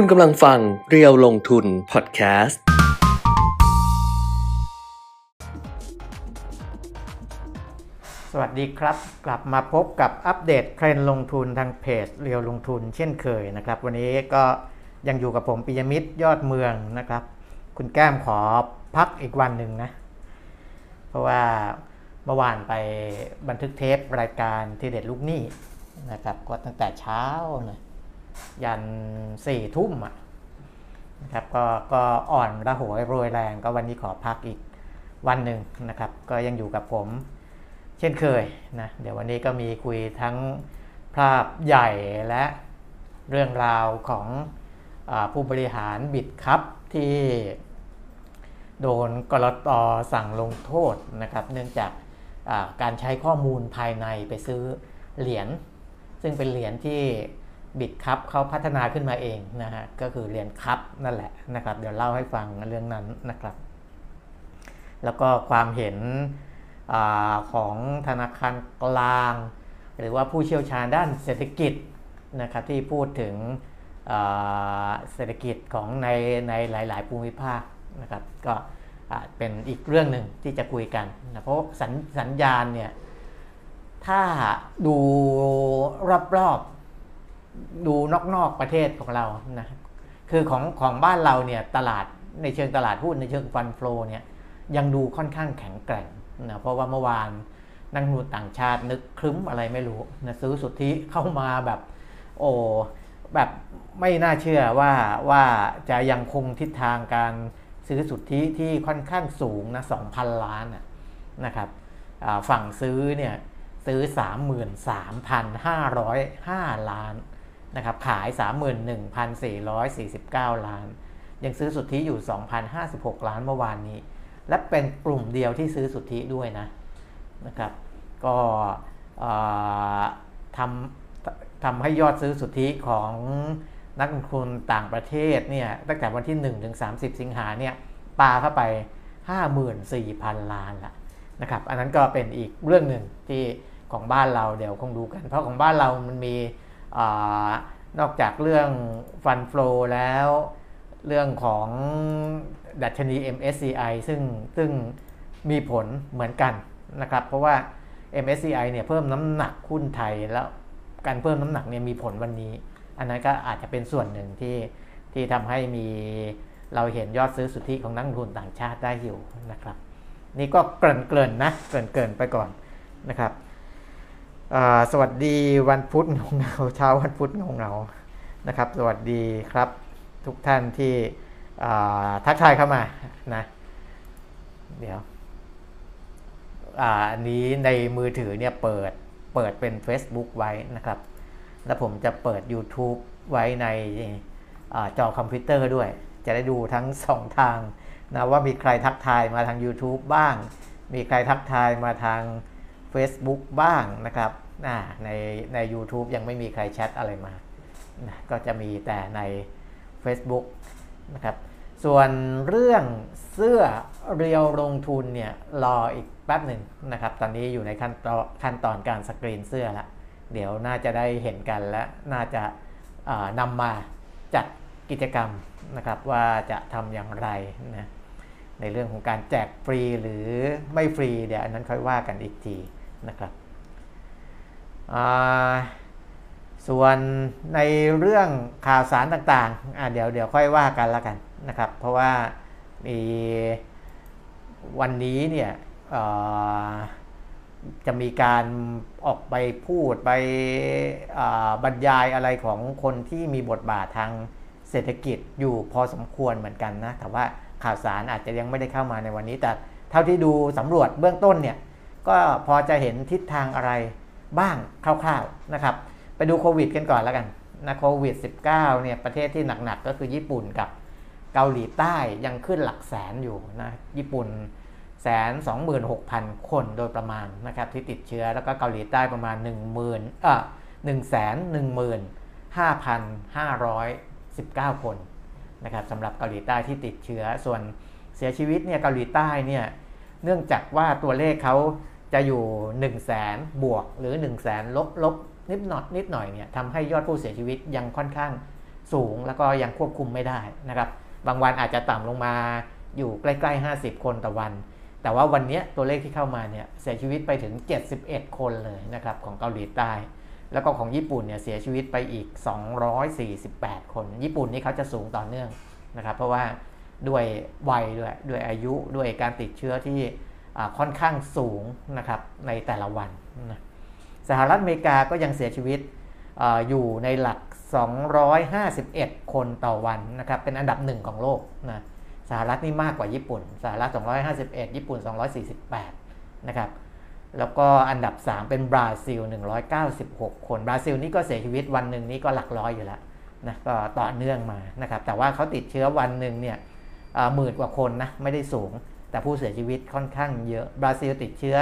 คุณกำลังฟังเรียวลงทุนพอดแคสต์ สวัสดีครับ กลับมาพบกับอัปเดตเทรนด์ลงทุนทางเพจเรียวลงทุนเช่นเคยนะครับ วันนี้ก็ยังอยู่กับผมปิยมิตรยอดเมืองนะครับ คุณแก้มขอพักอีกวันหนึ่งนะ เพราะว่าเมื่อวานไปบันทึกเทปรายการที่เด็ดลูกหนี้นะครับ ก็ตั้งแต่เช้าเลย ยันสี่ทุ่มอะนะครับก็ก็อ่อนระหวยโรยแรงก็วันนี้ขอพักอีกวันหนึ่งนะครับ ก็ยังอยู่กับผมเช่นเคยนะเดี๋ยววันนี้ก็มีคุยทั้งภาพใหญ่และเรื่องราวของอผู้บริหารบิดครับที่โดนกรตสั่งลงโทษนะครับ เนื่องจากการใช้ข้อมูลภายในไปซื้อเหรียญซึ่งเป็นเหรียญที่ บิดครับเขาพัฒนาขึ้นมาเองนะฮะก็คือเรียญครับนั่นแหละนะครับ เดี๋ยวเล่าให้ฟังเรื่องนั้นนะครับ แล้วก็ความเห็นอของธนาคารกลาง หรือว่าผู้เชี่ยวชาญด้านเศรษฐกิจนะครับที่พูดถึงเศรษฐกิจของในในหลาย ๆ ภูมิภาคนะครับก็เป็นอีกเรื่องหนึ่งที่จะคุยกันนะเพราะสัญสญญาณเนี่ยถ้าดูรอบๆ ดูนอกๆประเทศของเรานะคือของของบ้านเราเนี่ยตลาดในเชิงตลาดหุ้นในเชิงฟันโฟเนี่ยยังดูค่อนข้างแข็งแกร่งนะเพราะว่าเมื่อวานนักลงทุนต่างชาตินึกครึ้มอะไรไม่รู้นะซื้อสุทธิเข้ามาแบบ โอ้แบบไม่น่าเชื่อว่าว่าจะยังคงทิศทางการซื้อสุทธิที่ค่อนข้างสูงนะ2,000 ล้านนะครับฝั่งซื้อเนี่ยซื้อ 33,505 ล้าน นะครับขาย 31,449 ล้าน ยังซื้อสุทธิอยู่ 2,056 ล้านเมื่อวานนี้ และเป็นกลุ่มเดียวที่ซื้อสุทธิด้วยนะนะครับ ก็ทำทำให้ยอดซื้อสุทธิของนักลงทุนต่างประเทศเนี่ยตั้งแต่วันที่ 1 ถึง 30 สิงหาเนี่ยปาเข้าไป 54,000 ล้านละนะครับ อันนั้นก็เป็นอีกเรื่องหนึ่งที่ของบ้านเราเดี๋ยวคงดูกัน เพราะของบ้านเรามันมี นอกจากเรื่องฟันฟลอแล้วเรื่องของดัชนี MSCI ซึ่งซึ่งมีผลเหมือนกันนะครับ เพราะว่า MSCI เนี่ยเพิ่มน้ำหนักหุ้นไทยแล้วการเพิ่มน้ำหนักเนี่ยมีผลวันนี้ อันนั้นก็อาจจะเป็นส่วนหนึ่งที่ที่ทำให้มีเราเห็นยอดซื้อสุทธิของนักลงทุนต่างชาติได้อยู่นะครับ นี่ก็เกริ่นๆนะเกริ่นๆไปก่อนนะครับ สวัสดีวันพุธเงเงาเช้าวันพุธเงเงานะครับ สวัสดีครับทุกท่านที่ทักทายเข้ามานะ เดี๋ยวอันนี้ในมือถือเนี่ยเปิดเปิดเป็น Facebook ไว้นะครับ แล้วผมจะเปิด YouTube ไว้ในอจอคอมพิวเตอร์ด้วย จะได้ดูทั้งสองทางนะว่ามีใครทักทายมาทาง YouTube บ้าง มีใครทักทายมาทาง Facebook บ้างนะครับในใน u t u b e ยังไม่มีใครแชทอะไรมา ก็จะมีแต่ใน Facebook นะครับส่วนเรื่องเสื้อเรียวลงทุนเนี่ยรออีกแป๊บหนึ่งนะครับ ตอนนี้อยู่ในขั้นตอนขั้นตอนการสกรีนเสื้อแล้วเดี๋ยวน่าจะได้เห็นกันและน่าจะนำมาจัดกิจกรรมนะครับว่าจะทำอย่างไรนะในเรื่องของการแจกฟรีหรือไม่ฟรีเดี๋ยวอันนั้นค่อยว่ากันอีกที นะครับส่วนในเรื่องข่าวสารต่างๆ เดี๋ยวเดี๋ยวค่อยว่ากันละกันนะครับ เพราะว่ามีวันนี้เนี่ยจะมีการออกไปพูดไปบรรยายอะไรของคนที่มีบทบาททางเศรษฐกิจอยู่พอสมควรเหมือนกันนะ แต่ว่าข่าวสารอาจจะยังไม่ได้เข้ามาในวันนี้ แต่เท่าที่ดูสำรวจเบื้องต้นเนี่ย ก็พอจะเห็นทิศทางอะไรบ้างคร่าวๆนะครับ ไปดูโควิดกันก่อนแล้วกันนะโควิด -19 เนี่ยประเทศที่หนักๆก็คือญี่ปุ่นกับเกาหลีใต้ยังขึ้นหลักแสนอยู่นะญี่ปุ่นแสนสองหมื่นหกพันคนโดยประมาณนะครับที่ติดเชื้อแล้วก็เกาหลีใต้ประมาณ1 0 0 0 0เอ่อหนึ่งแสนหนึ่งหมื่นห้าพันห้าร้อยสิบเก้าคนนะครับสำหรับเกาหลีใต้ที่ติดเชื้อส่วนเสียชีวิตเนี่ยเกาหลีใต้เนี่ยเนื่องจากว่าตัวเลขเขา จะอยู่ 1 0 0 0 0แสนบวกหรือ 1 0 0 0 0แสนลบลบนิดหน่อยนิดหน่อยเนี่ยทำให้ยอดผู้เสียชีวิตยังค่อนข้างสูง แล้วก็ยังควบคุมไม่ได้นะครับ บางวันอาจจะต่ำลงมาอยู่ใกล้ๆ 50 คนต่อวัน แต่ว่าวันนี้ตัวเลขที่เข้ามาเนี่ยเสียชีวิตไปถึง 71 คนเลยนะครับของเกาหลีใต้ แล้วก็ของญี่ปุ่นเนี่ยเสียชีวิตไปอีก 248 คน ญี่ปุ่นนี่เขาจะสูงต่อเนื่องนะครับ เพราะว่าด้วยวัยด้วยด้วยอายุด้วยการติดเชื้อที่ ค่อนข้างสูงนะครับในแต่ละวันนะสหรัฐอเมริกาก็ยังเสียชีวิตออยู่ในหลัก 251 คนต่อวันนะครับเป็นอันดับหนึ่งของโลกนะสหรัฐนี่มากกว่าญี่ปุ่น สหรัฐ 251 ญี่ปุ่น 248 นะครับแล้วก็อันดับ 3 เป็นบราซิล 196 คน บราซิลนี่ก็เสียชีวิตวันหนึ่งนี่ก็หลักร้อยอยู่แล้วนะก็ต่อเนื่องมานะครับแต่ว่าเขาติดเชื้อวันหนึ่งเนี่ยหมื่นกว่าคนนะไม่ได้สูง แต่ผู้เสียชีวิตค่อนข้างเยอะบราซิลติดเชื้อ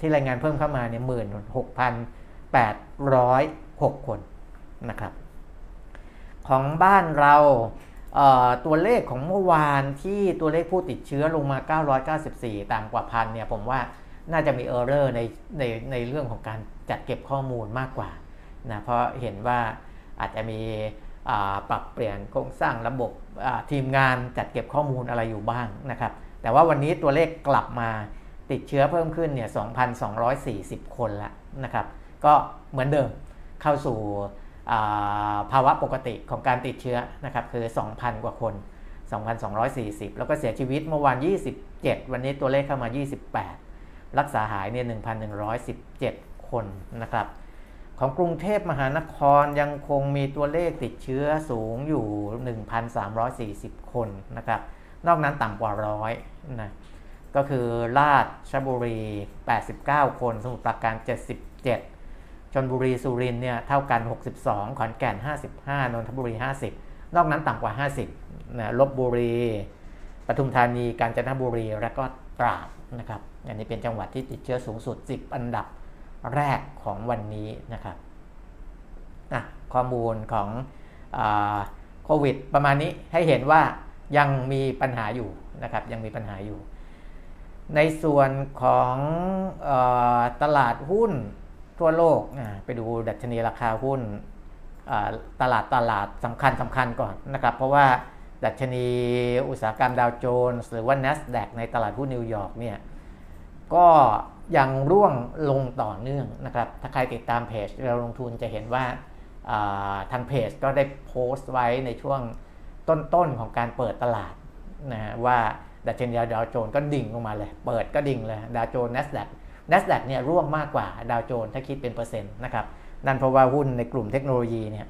ที่รายงานเพิ่มเข้ามาเนี่ยหมื่นหกพันแปดร้อยหกคนนะครับของบ้านเราตัวเลขของเมื่อวานที่ตัวเลขผู้ติดเชื้อลงมา 994 ต่ำกว่าพันเนี่ยผมว่าน่าจะมีเออร์เรอร์ในในในเรื่องของการจัดเก็บข้อมูลมากกว่านะเพราะเห็นว่าอาจจะมีปรับเปลี่ยนโครงสร้างระบบทีมงานจัดเก็บข้อมูลอะไรอยู่บ้างนะครับ แต่ว่าวันนี้ตัวเลขกลับมาติดเชื้อเพิ่มขึ้นเนี่ย 2,240 คนแล้วนะครับ ก็เหมือนเดิมเข้าสู่ภาวะปกติของการติดเชื้อนะครับ คือ 2,000 กว่าคน 2,240 แล้วก็เสียชีวิตเมื่อวาน27 วันนี้ตัวเลขเข้ามา 28 รักษาหายเนี่ย 1,117 คนนะครับ ของกรุงเทพมหานครยังคงมีตัวเลขติดเชื้อสูงอยู่ 1,340 คนนะครับ นอกนั้นต่ำกว่าร้อยนะก็คือราชบุรี 89 คน สมุทรปราการ 77 ชนบุรีสุรินเนี่ยเท่ากัน 62 ขอนแก่น 55 นนทบุรี 50 นอกนั้นต่ำกว่า 50นะลบบุรี ปทุมธานี กาญจนบุรี และก็ตราดนะครับ อันนี้เป็นจังหวัดที่ติดเชื้อสูงสุด 10 อันดับแรกของวันนี้นะครับข้อมูลของโควิดประมาณนี้ให้เห็นว่า ยังมีปัญหาอยู่นะครับยังมีปัญหาอยู่ ในส่วนของอตลาดหุ้นทั่วโลกไปดูดัชนีราคาหุ้นตลาดตลาดสำคัญสำคัญก่อนนะครับ เพราะว่าดัชนีอุตสาหกรรมดาวโจนส์หรือว่า NASDAQ ในตลาดหุ้นนิวยอร์กเนี่ยก็ยังร่วงลงต่อเนื่องนะครับ ถ้าใครติดตามเพจเราลงทุนจะเห็นว่าทางเพจก็ได้โพสต์ไว้ในช่วง ต้นๆของการเปิดตลาดนะฮะว่าดัชนีดาวโจนส์ก็ดิ่งลงมาเลย เปิดก็ดิ่งเลยดาวโจนส์ NASDAQ NASDAQ เนี่ยร่วงมากกว่าดาวโจนส์ถ้าคิดเป็นเปอร์เซ็นต์นะครับนั่นเพราะว่าหุ้นในกลุ่มเทคโนโลยีเนี่ย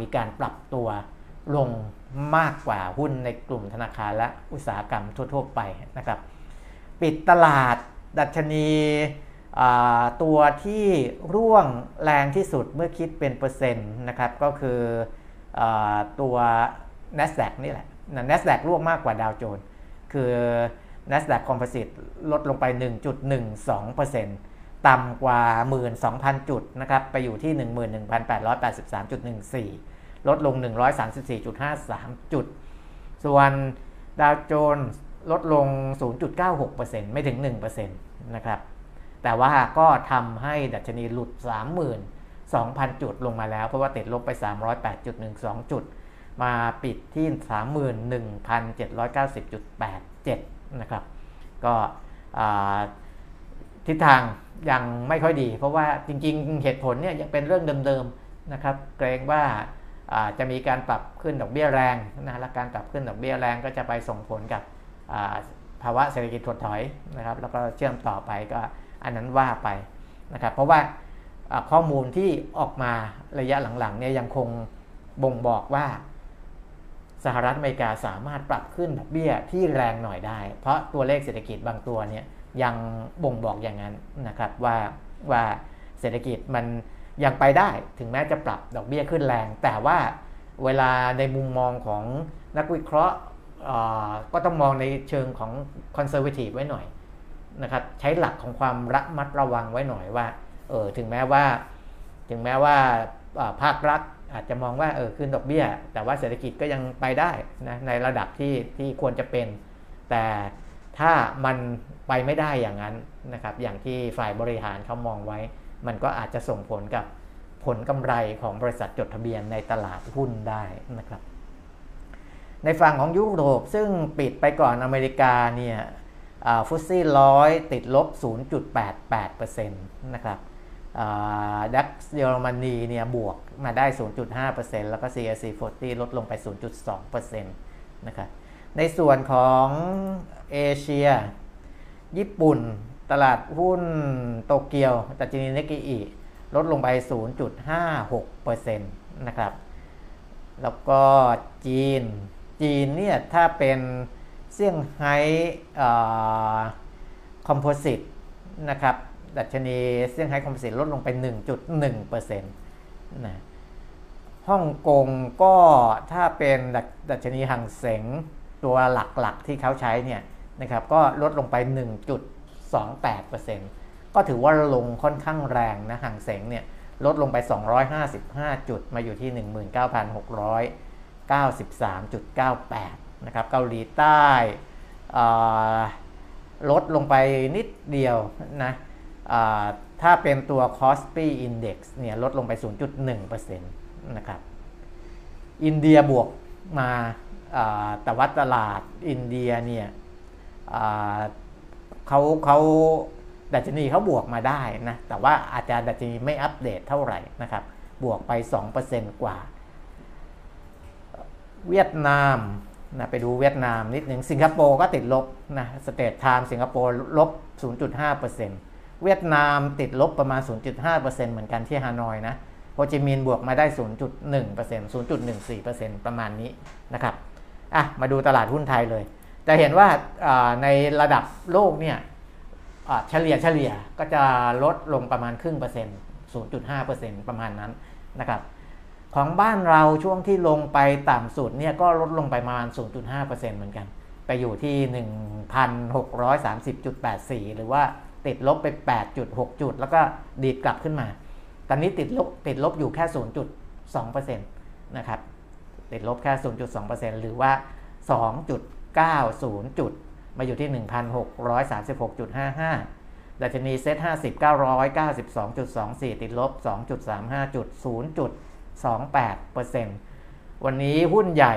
มีการปรับตัวลงมากกว่าหุ้นในกลุ่มธนาคารและอุตสาหกรรมทั่ว ๆ ไปนะครับ ปิดตลาดดัชนีตัวที่ร่วงแรงที่สุดเมื่อคิดเป็นเปอร์เซ็นต์นะครับก็คืออตัว NASDAQ นี่แหละ NASDAQ ร่วงมากกว่าดาวโจนส์คือ NASDAQ Composite ลดลงไป 1.12%ต่ำกว่า 12,000 จุดนะครับไปอยู่ที่ 11,883.14 ลดลง 134.53 จุด ส่วนดาวโจนส์ลดลง 0.96%ไม่ถึง 1%นะครับแต่ว่าก็ทำให้ดัชนีหลุด 32,000 จุดลงมาแล้ว เพราะว่าติดลบไป 308.12 จุด มาปิดที่ 31,790.87 นะครับ ก็ทิศทางยังไม่ค่อยดี เพราะว่าจริงๆ เหตุผลเนี่ยยังเป็นเรื่องเดิมๆ นะครับ เกรงว่าจะมีการปรับขึ้นดอกเบี้ยแรงนะและการปรับขึ้นดอกเบี้ยแรงก็จะไปส่งผลกับภาวะเศรษฐกิจถดถอยนะครับ แล้วก็เชื่อมต่อไปก็อันนั้นว่าไปนะครับ เพราะว่าข้อมูลที่ออกมาระยะหลังๆเนี่ยยังคงบ่งบอกว่า สหรัฐอเมริกาสามารถปรับขึ้นดอกเบี้ยที่แรงหน่อยได้ เพราะตัวเลขเศรษฐกิจบางตัวเนี่ยยังบ่งบอกอย่างนั้นนะครับว่าว่าเศรษฐกิจมันยังไปได้ถึงแม้จะปรับดอกเบี้ยขึ้นแรง แต่ว่าเวลาในมุมมองของนักวิเคราะห์ก็ต้องมองในเชิงของคอนเซอร์วทีฟไว้หน่อยนะครับใช้หลักของความระมัดระวังไว้หน่อยว่าเออถึงแม้ว่า ถึงแม้ว่าภาครัฐ อาจจะมองว่าเออขึ้นดอกเบี้ย แต่ว่าเศรษฐกิจก็ยังไปได้นะในระดับที่ที่ควรจะเป็น แต่ถ้ามันไปไม่ได้อย่างนั้นนะครับ อย่างที่ฝ่ายบริหารเขามองไว้ มันก็อาจจะส่งผลกับผลกำไรของบริษัทจดทะเบียนในตลาดหุ้นได้นะครับ ในฝั่งของยุโรปซึ่งปิดไปก่อนอเมริกาเนี่ยฟุตซี่ร้อยติดลบ 0.88%นะครับ ดัคเยอรมนีเนี่ยบวกมาได้ 0.5%แล้วก็ CAC 40 ลดลงไป 0.2%นะครับในส่วนของเอเชีย ญี่ปุ่น ตลาดหุ้นโตเกียวตัจินิเนกิอิลดลงไป 0.56%นะครับ แล้วก็จีน จีนเนี่ยถ้าเป็นเซี่ยงไฮ้คอมโพสิตนะครับ ดัชนีเซี่ยงไฮ้คอมโพสิตลดลงไป 1.1%นะฮ่องกงก็ถ้าเป็นดัชนีห่างเสงตัวหลักๆที่เขาใช้เนี่ยนะครับก็ลดลงไป 1.28%ก็ถือว่าลงค่อนข้างแรงนะห่างเสงเนี่ยลดลงไป 255 จุดมาอยู่ที่ 19,693.98 นะครับเกาหลีใต้ลดลงไปนิดเดียวนะ ถ้าเป็นตัว Kospi Index เนี่ยลดลงไป 0.1%นะครับอินเดียบวกมาแต่ว่าตลาดอินเดียเนี่ยเขาเขาดัชนีเขาบวกมาได้นะ แต่ว่าอาจจะดัชนีไม่อัปเดตเท่าไหร่นะครับ บวกไป 2%กว่า เวียดนามนะไปดูเวียดนามนิดหนึ่งสิงคโปร์ก็ติดลบนะ Straits Times สิงคโปร์ลบ 0.5% เวียดนามติดลบประมาณ 0.5%เหมือนกันที่ฮานอยนะโฮจิมินห์บวกมาได้ 0.1% 0.14%ประมาณนี้นะครับอะมาดูตลาดหุ้นไทยเลย จะเห็นว่าในระดับโลกเนี่ยเฉลี่ยเฉลี่ยก็จะลดลงประมาณครึ่งเปอร์เซ็นต์ 0.5%ประมาณนั้นนะครับของบ้านเราช่วงที่ลงไปต่ำสุดเนี่ยก็ลดลงไปประมาณ 0.5%เหมือนกัน ไปอยู่ที่ 1,630.84 หรือว่า ติดลบไป 8.6 จุด แล้วก็ดีดกลับขึ้นมา ตอนนี้ติดลบติดลบอยู่แค่ 0.2%นะครับ ติดลบแค่ 0.2%หรือว่า 2.90 จุด มาอยู่ที่ 1,636.55ดัชนีเซ็ต50 992.24 ติดลบ 2.35 จุด 0.28%วันนี้หุ้นใหญ่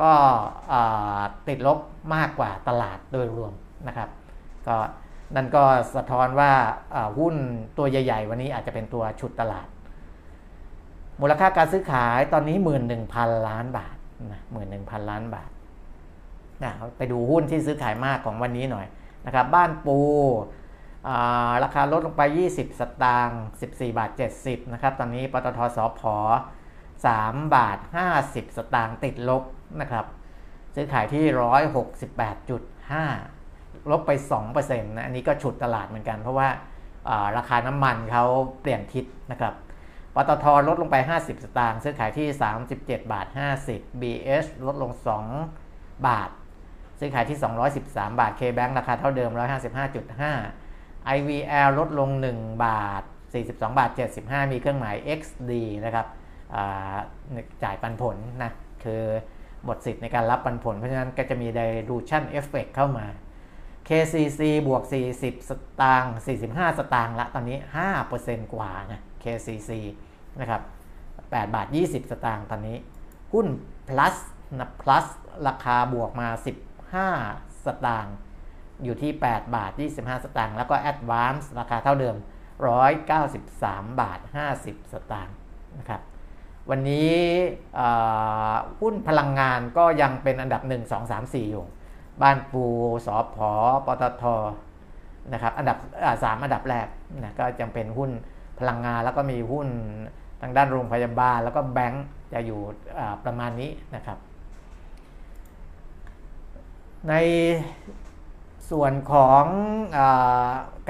ก็ติดลบมากกว่าตลาดโดยรวมนะครับ ก็ นั่นก็สะท้อนว่าหุ้นตัวใหญ่ ๆ วันนี้อาจจะเป็นตัวชุดตลาด มูลค่าการซื้อขายตอนนี้ 11,000 ล้านบาทนะ11,000 ล้านบาทนะไปดูหุ้นที่ซื้อขายมากของวันนี้หน่อยนะครับ บ้านปูราคาลดลงไป 20 สตางค์ 14 บาท 70 นะครับ ตอนนี้ปตทสพอ3บาท 50 สตางค์ติดลบนะครับ ซื้อขายที่ 168.5 ลบไป 2%นะอันนี้ก็ฉุดตลาดเหมือนกัน เพราะว่าราคาน้ำมันเขาเปลี่ยนทิศนะครับปตทลดลงไป 50 สตางค์ซื้อขายที่ 37 บาท 50 BS ลดลง 2 บาท ซื้อขายที่ 213 บาท KBank ราคาเท่าเดิม 155.5 IVL ลดลง 1 บาท 42 บาท 75 มีเครื่องหมาย XD นะครับจ่ายปันผลนะ คือหมดสิทธิ์ในการรับปันผล เพราะฉะนั้นก็จะมี dilution effect เข้ามา KCC บวก 40 สตางค์45 สตางค์ละตอนนี้ 5%กว่านะ KCC นะครับ8บาท 20 สตางค์ตอนนี้ หุ้น plus นะ plus ราคาบวกมา 15 สตางค์อยู่ที่ 8 บาท 25 สตางค์แล้วก็ advance ราคาเท่าเดิม 193 บาท 50 สตางค์นะครับวันนี้หุ้นพลังงานก็ยังเป็นอันดับ 1 2 3 4 อยู่ บ้านปูสอพอปตทนะครับอันดับสามอันดับแรกนะก็ยังเป็นหุ้นพลังงานแล้วก็มีหุ้นทางด้านโรงพยาบาล แล้วก็แบงก์จะอยู่ประมาณนี้นะครับ ในส่วนของอ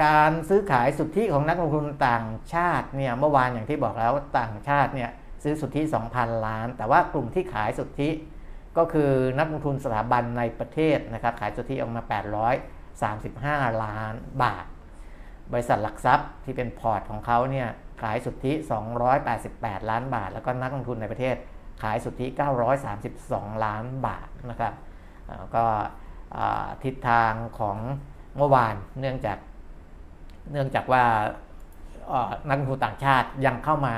การซื้อขายสุทธิของนักลงทุนต่างชาติเนี่ยเมื่อวานอย่างที่บอกแล้วต่างชาติเนี่ยซื้อสุทธิ 2,000 ล้าน แต่ว่ากลุ่มที่ขายสุทธิ ก็คือนักลงทุนสถาบันในประเทศนะครับขายสุทธิออกมา 835 ล้านบาท บริษัทหลักทรัพย์ที่เป็นพอร์ตของเขาเนี่ยขายสุทธิ 288 ล้านบาท แล้วก็นักลงทุนในประเทศขายสุทธิ 932 ล้านบาทนะครับก็ทิศทางของเมื่อวานเนื่องจากเนื่องจากว่านักลงทุนต่างชาติยังเข้ามา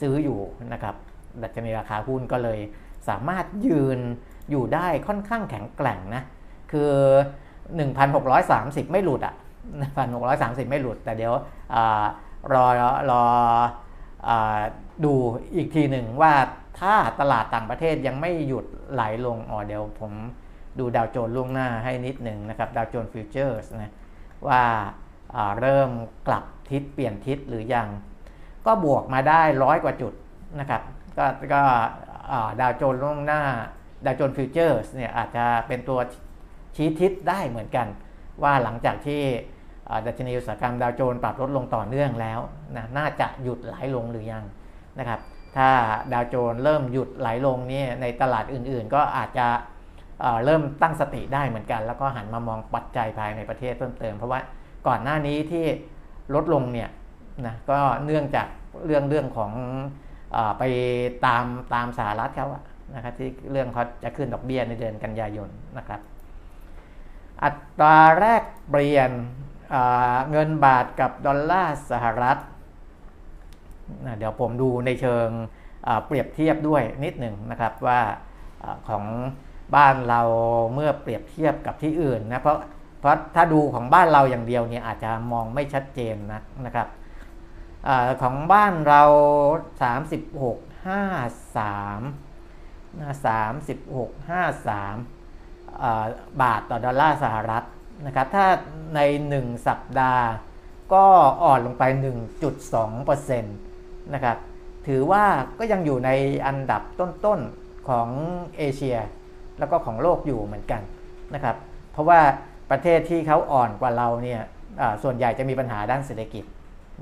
ซื้ออยู่นะครับดัชนีราคาหุ้นก็เลย สามารถยืนอยู่ได้ค่อนข้างแข็งแกร่งนะ คือ 1,630 ไม่หลุดอะ1,630 ไม่หลุด แต่เดี๋ยวอรอรออดูอีกทีหนึ่งว่าถ้าตลาดต่างประเทศยังไม่หยุดไหลลงอ๋อเดี๋ยวผมดูดาวโจนส์ล่วงหน้าให้นิดหนึ่งนะครับดาวโจนส์ futures นะว่าเริ่มกลับทิศเปลี่ยนทิศหรือยัง ก็บวกมาได้ร้อยกว่าจุดนะครับก็ก็ ดาวโจนส์ล่วงหน้าดาวโจนส์ futures เนี่ยอาจจะเป็นตัวชี้ทิศได้เหมือนกัน ว่าหลังจากที่ดัชนีอุตสาหกรรมดาวโจนส์ปรับลดลงต่อเนื่องแล้วนะน่าจะหยุดไหลลงหรือยังนะครับถ้าดาวโจนส์เริ่มหยุดไหลลงนี่ในตลาดอื่นๆ ก็อาจจะเริ่มตั้งสติได้เหมือนกัน แล้วก็หันมามองปัจจัยภายในประเทศเพิ่มเติม เพราะว่าก่อนหน้านี้ที่ลดลงเนี่ยนะก็เนื่องจากเรื่องเรื่องของ ไปตามตามสหรัฐเขาอะนะครับที่เรื่องเขาจะขึ้นดอกเบี้ยในเดือนกันยายนนะครับ อัตราแรกเปลี่ยนเงินบาทกับดอลลาร์สหรัฐเดี๋ยวผมดูในเชิงเปรียบเทียบด้วยนิดหนึ่งนะครับว่าของบ้านเราเมื่อเปรียบเทียบกับที่อื่นนะเพราะเพราะถ้าดูของบ้านเราอย่างเดียวเนี่ยอาจจะมองไม่ชัดเจนนะนะครับ อของบ้านเรา 36 53นะ36 53 บาทต่อดอลลาร์สหรัฐนะครับถ้าใน 1 สัปดาห์ก็อ่อนลงไป 1.2%นะครับถือว่าก็ยังอยู่ในอันดับต้นๆของเอเชีย แล้วก็ของโลกอยู่เหมือนกันนะครับเพราะว่าประเทศที่เขาอ่อนกว่าเราเนี่ยส่วนใหญ่จะมีปัญหาด้านเศรษฐกิจ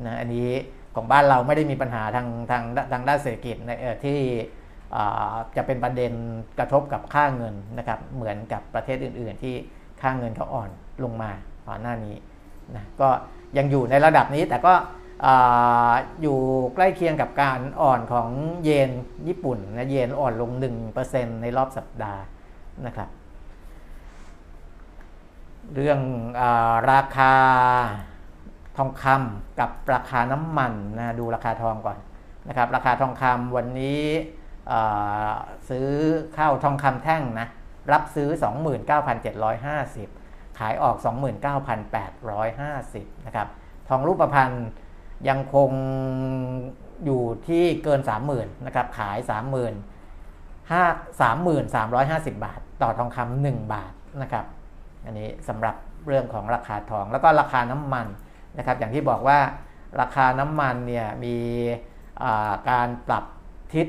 นะอันนี้ของบ้านเราไม่ได้มีปัญหาทางทางทางด้านเศรษฐกิจที่จะเป็นประเด็นกระทบกับค่าเงินนะครับเหมือนกับประเทศอื่น ๆ ที่ค่าเงินเขาอ่อนลงมาก่อนหน้านี้นะก็ยังอยู่ในระดับนี้แต่ก็อยู่ใกล้เคียงกับการอ่อนของเยนญี่ปุ่นนะเยนอ่อนลง 1%ในรอบสัปดาห์นะครับ เรื่องอราคา ทองคำกับราคาน้ำมันนะดูราคาทองก่อนนะครับ ราคาทองคำวันนี้ซื้อเข้าทองคำแท่งนะรับซื้อ 29,750 ขายออก 29,850นะครับทองรูปพรรณยังคงอยู่ที่เกิน 30,000นะครับขาย 30,000 3350 บาท ต่อทองคำ1บาทนะครับอันนี้สำหรับเรื่องของราคาทองแล้วก็ราคาน้ำมัน นะครับอย่างที่บอกว่าราคาน้ำมันเนี่ยมีการปรับทิศ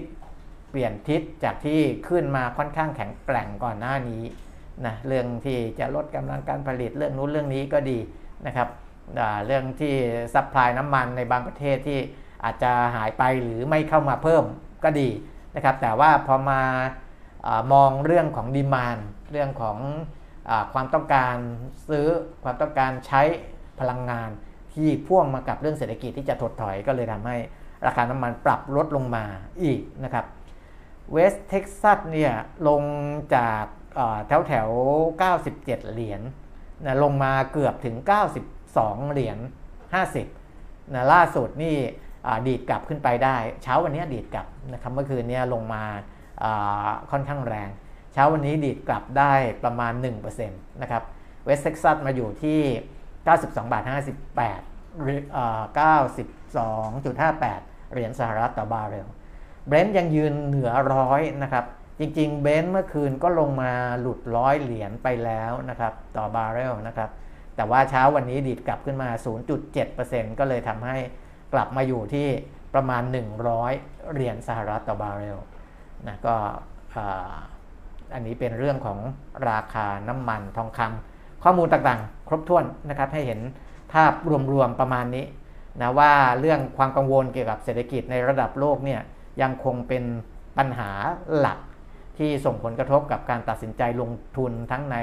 เปลี่ยนทิศจากที่ขึ้นมาค่อนข้างแข็งแกร่งก่อนหน้านี้นะเรื่องที่จะลดกำลังการผลิตเรื่องนู้นเรื่องนี้ก็ดีนะครับเรื่องที่ซัพพลายน้ำมันในบางประเทศที่อาจจะหายไปหรือไม่เข้ามาเพิ่มก็ดีนะครับแต่ว่าพอมามองเรื่องของ demand เรื่องของอความต้องการซื้อความต้องการใช้พลังงาน ที่พ่วงมากับเรื่องเศรษฐกิจที่จะถดถอยก็เลยทำให้ราคาน้ำมันปรับลดลงมาอีกนะครับเวสต์เท็กซัสเนี่ยลงจากแถวแถว 97 เหรียญนะลงมาเกือบถึง 92 เหรียญ 50นะล่าสุดนี่ดีดกลับขึ้นไปได้ เช้าวันนี้ดีดกลับนะครับเมื่อคืนนี้ลงมาค่อนข้างแรง เช้าวันนี้ดีดกลับได้ประมาณ 1%นะครับเวสต์เท็กซัสมาอยู่ที่ 92 บาท 58หรือ92.58 เหรียญสหรัฐต่อบาร์เรล เบรนท์ยังยืนเหนือร้อยนะครับ จริงๆ เบรนท์เมื่อคืนก็ลงมาหลุดร้อยเหรียญไปแล้วนะครับ ต่อบาร์เรลนะครับ แต่ว่าเช้าวันนี้ดีดกลับขึ้นมา 0.7%ก็เลยทำให้กลับมาอยู่ที่ประมาณ 100 เหรียญสหรัฐต่อบาร์เรลนะก็อันนี้เป็นเรื่องของราคาน้ำมันทองคำข้อมูลต่างๆ ครบถ้วนนะครับให้เห็นภาพรวมๆประมาณนี้นะว่าเรื่องความกังวลเกี่ยวกับเศรษฐกิจในระดับโลกเนี่ยยังคงเป็นปัญหาหลักที่ส่งผลกระทบกับการตัดสินใจลงทุนทั้งใน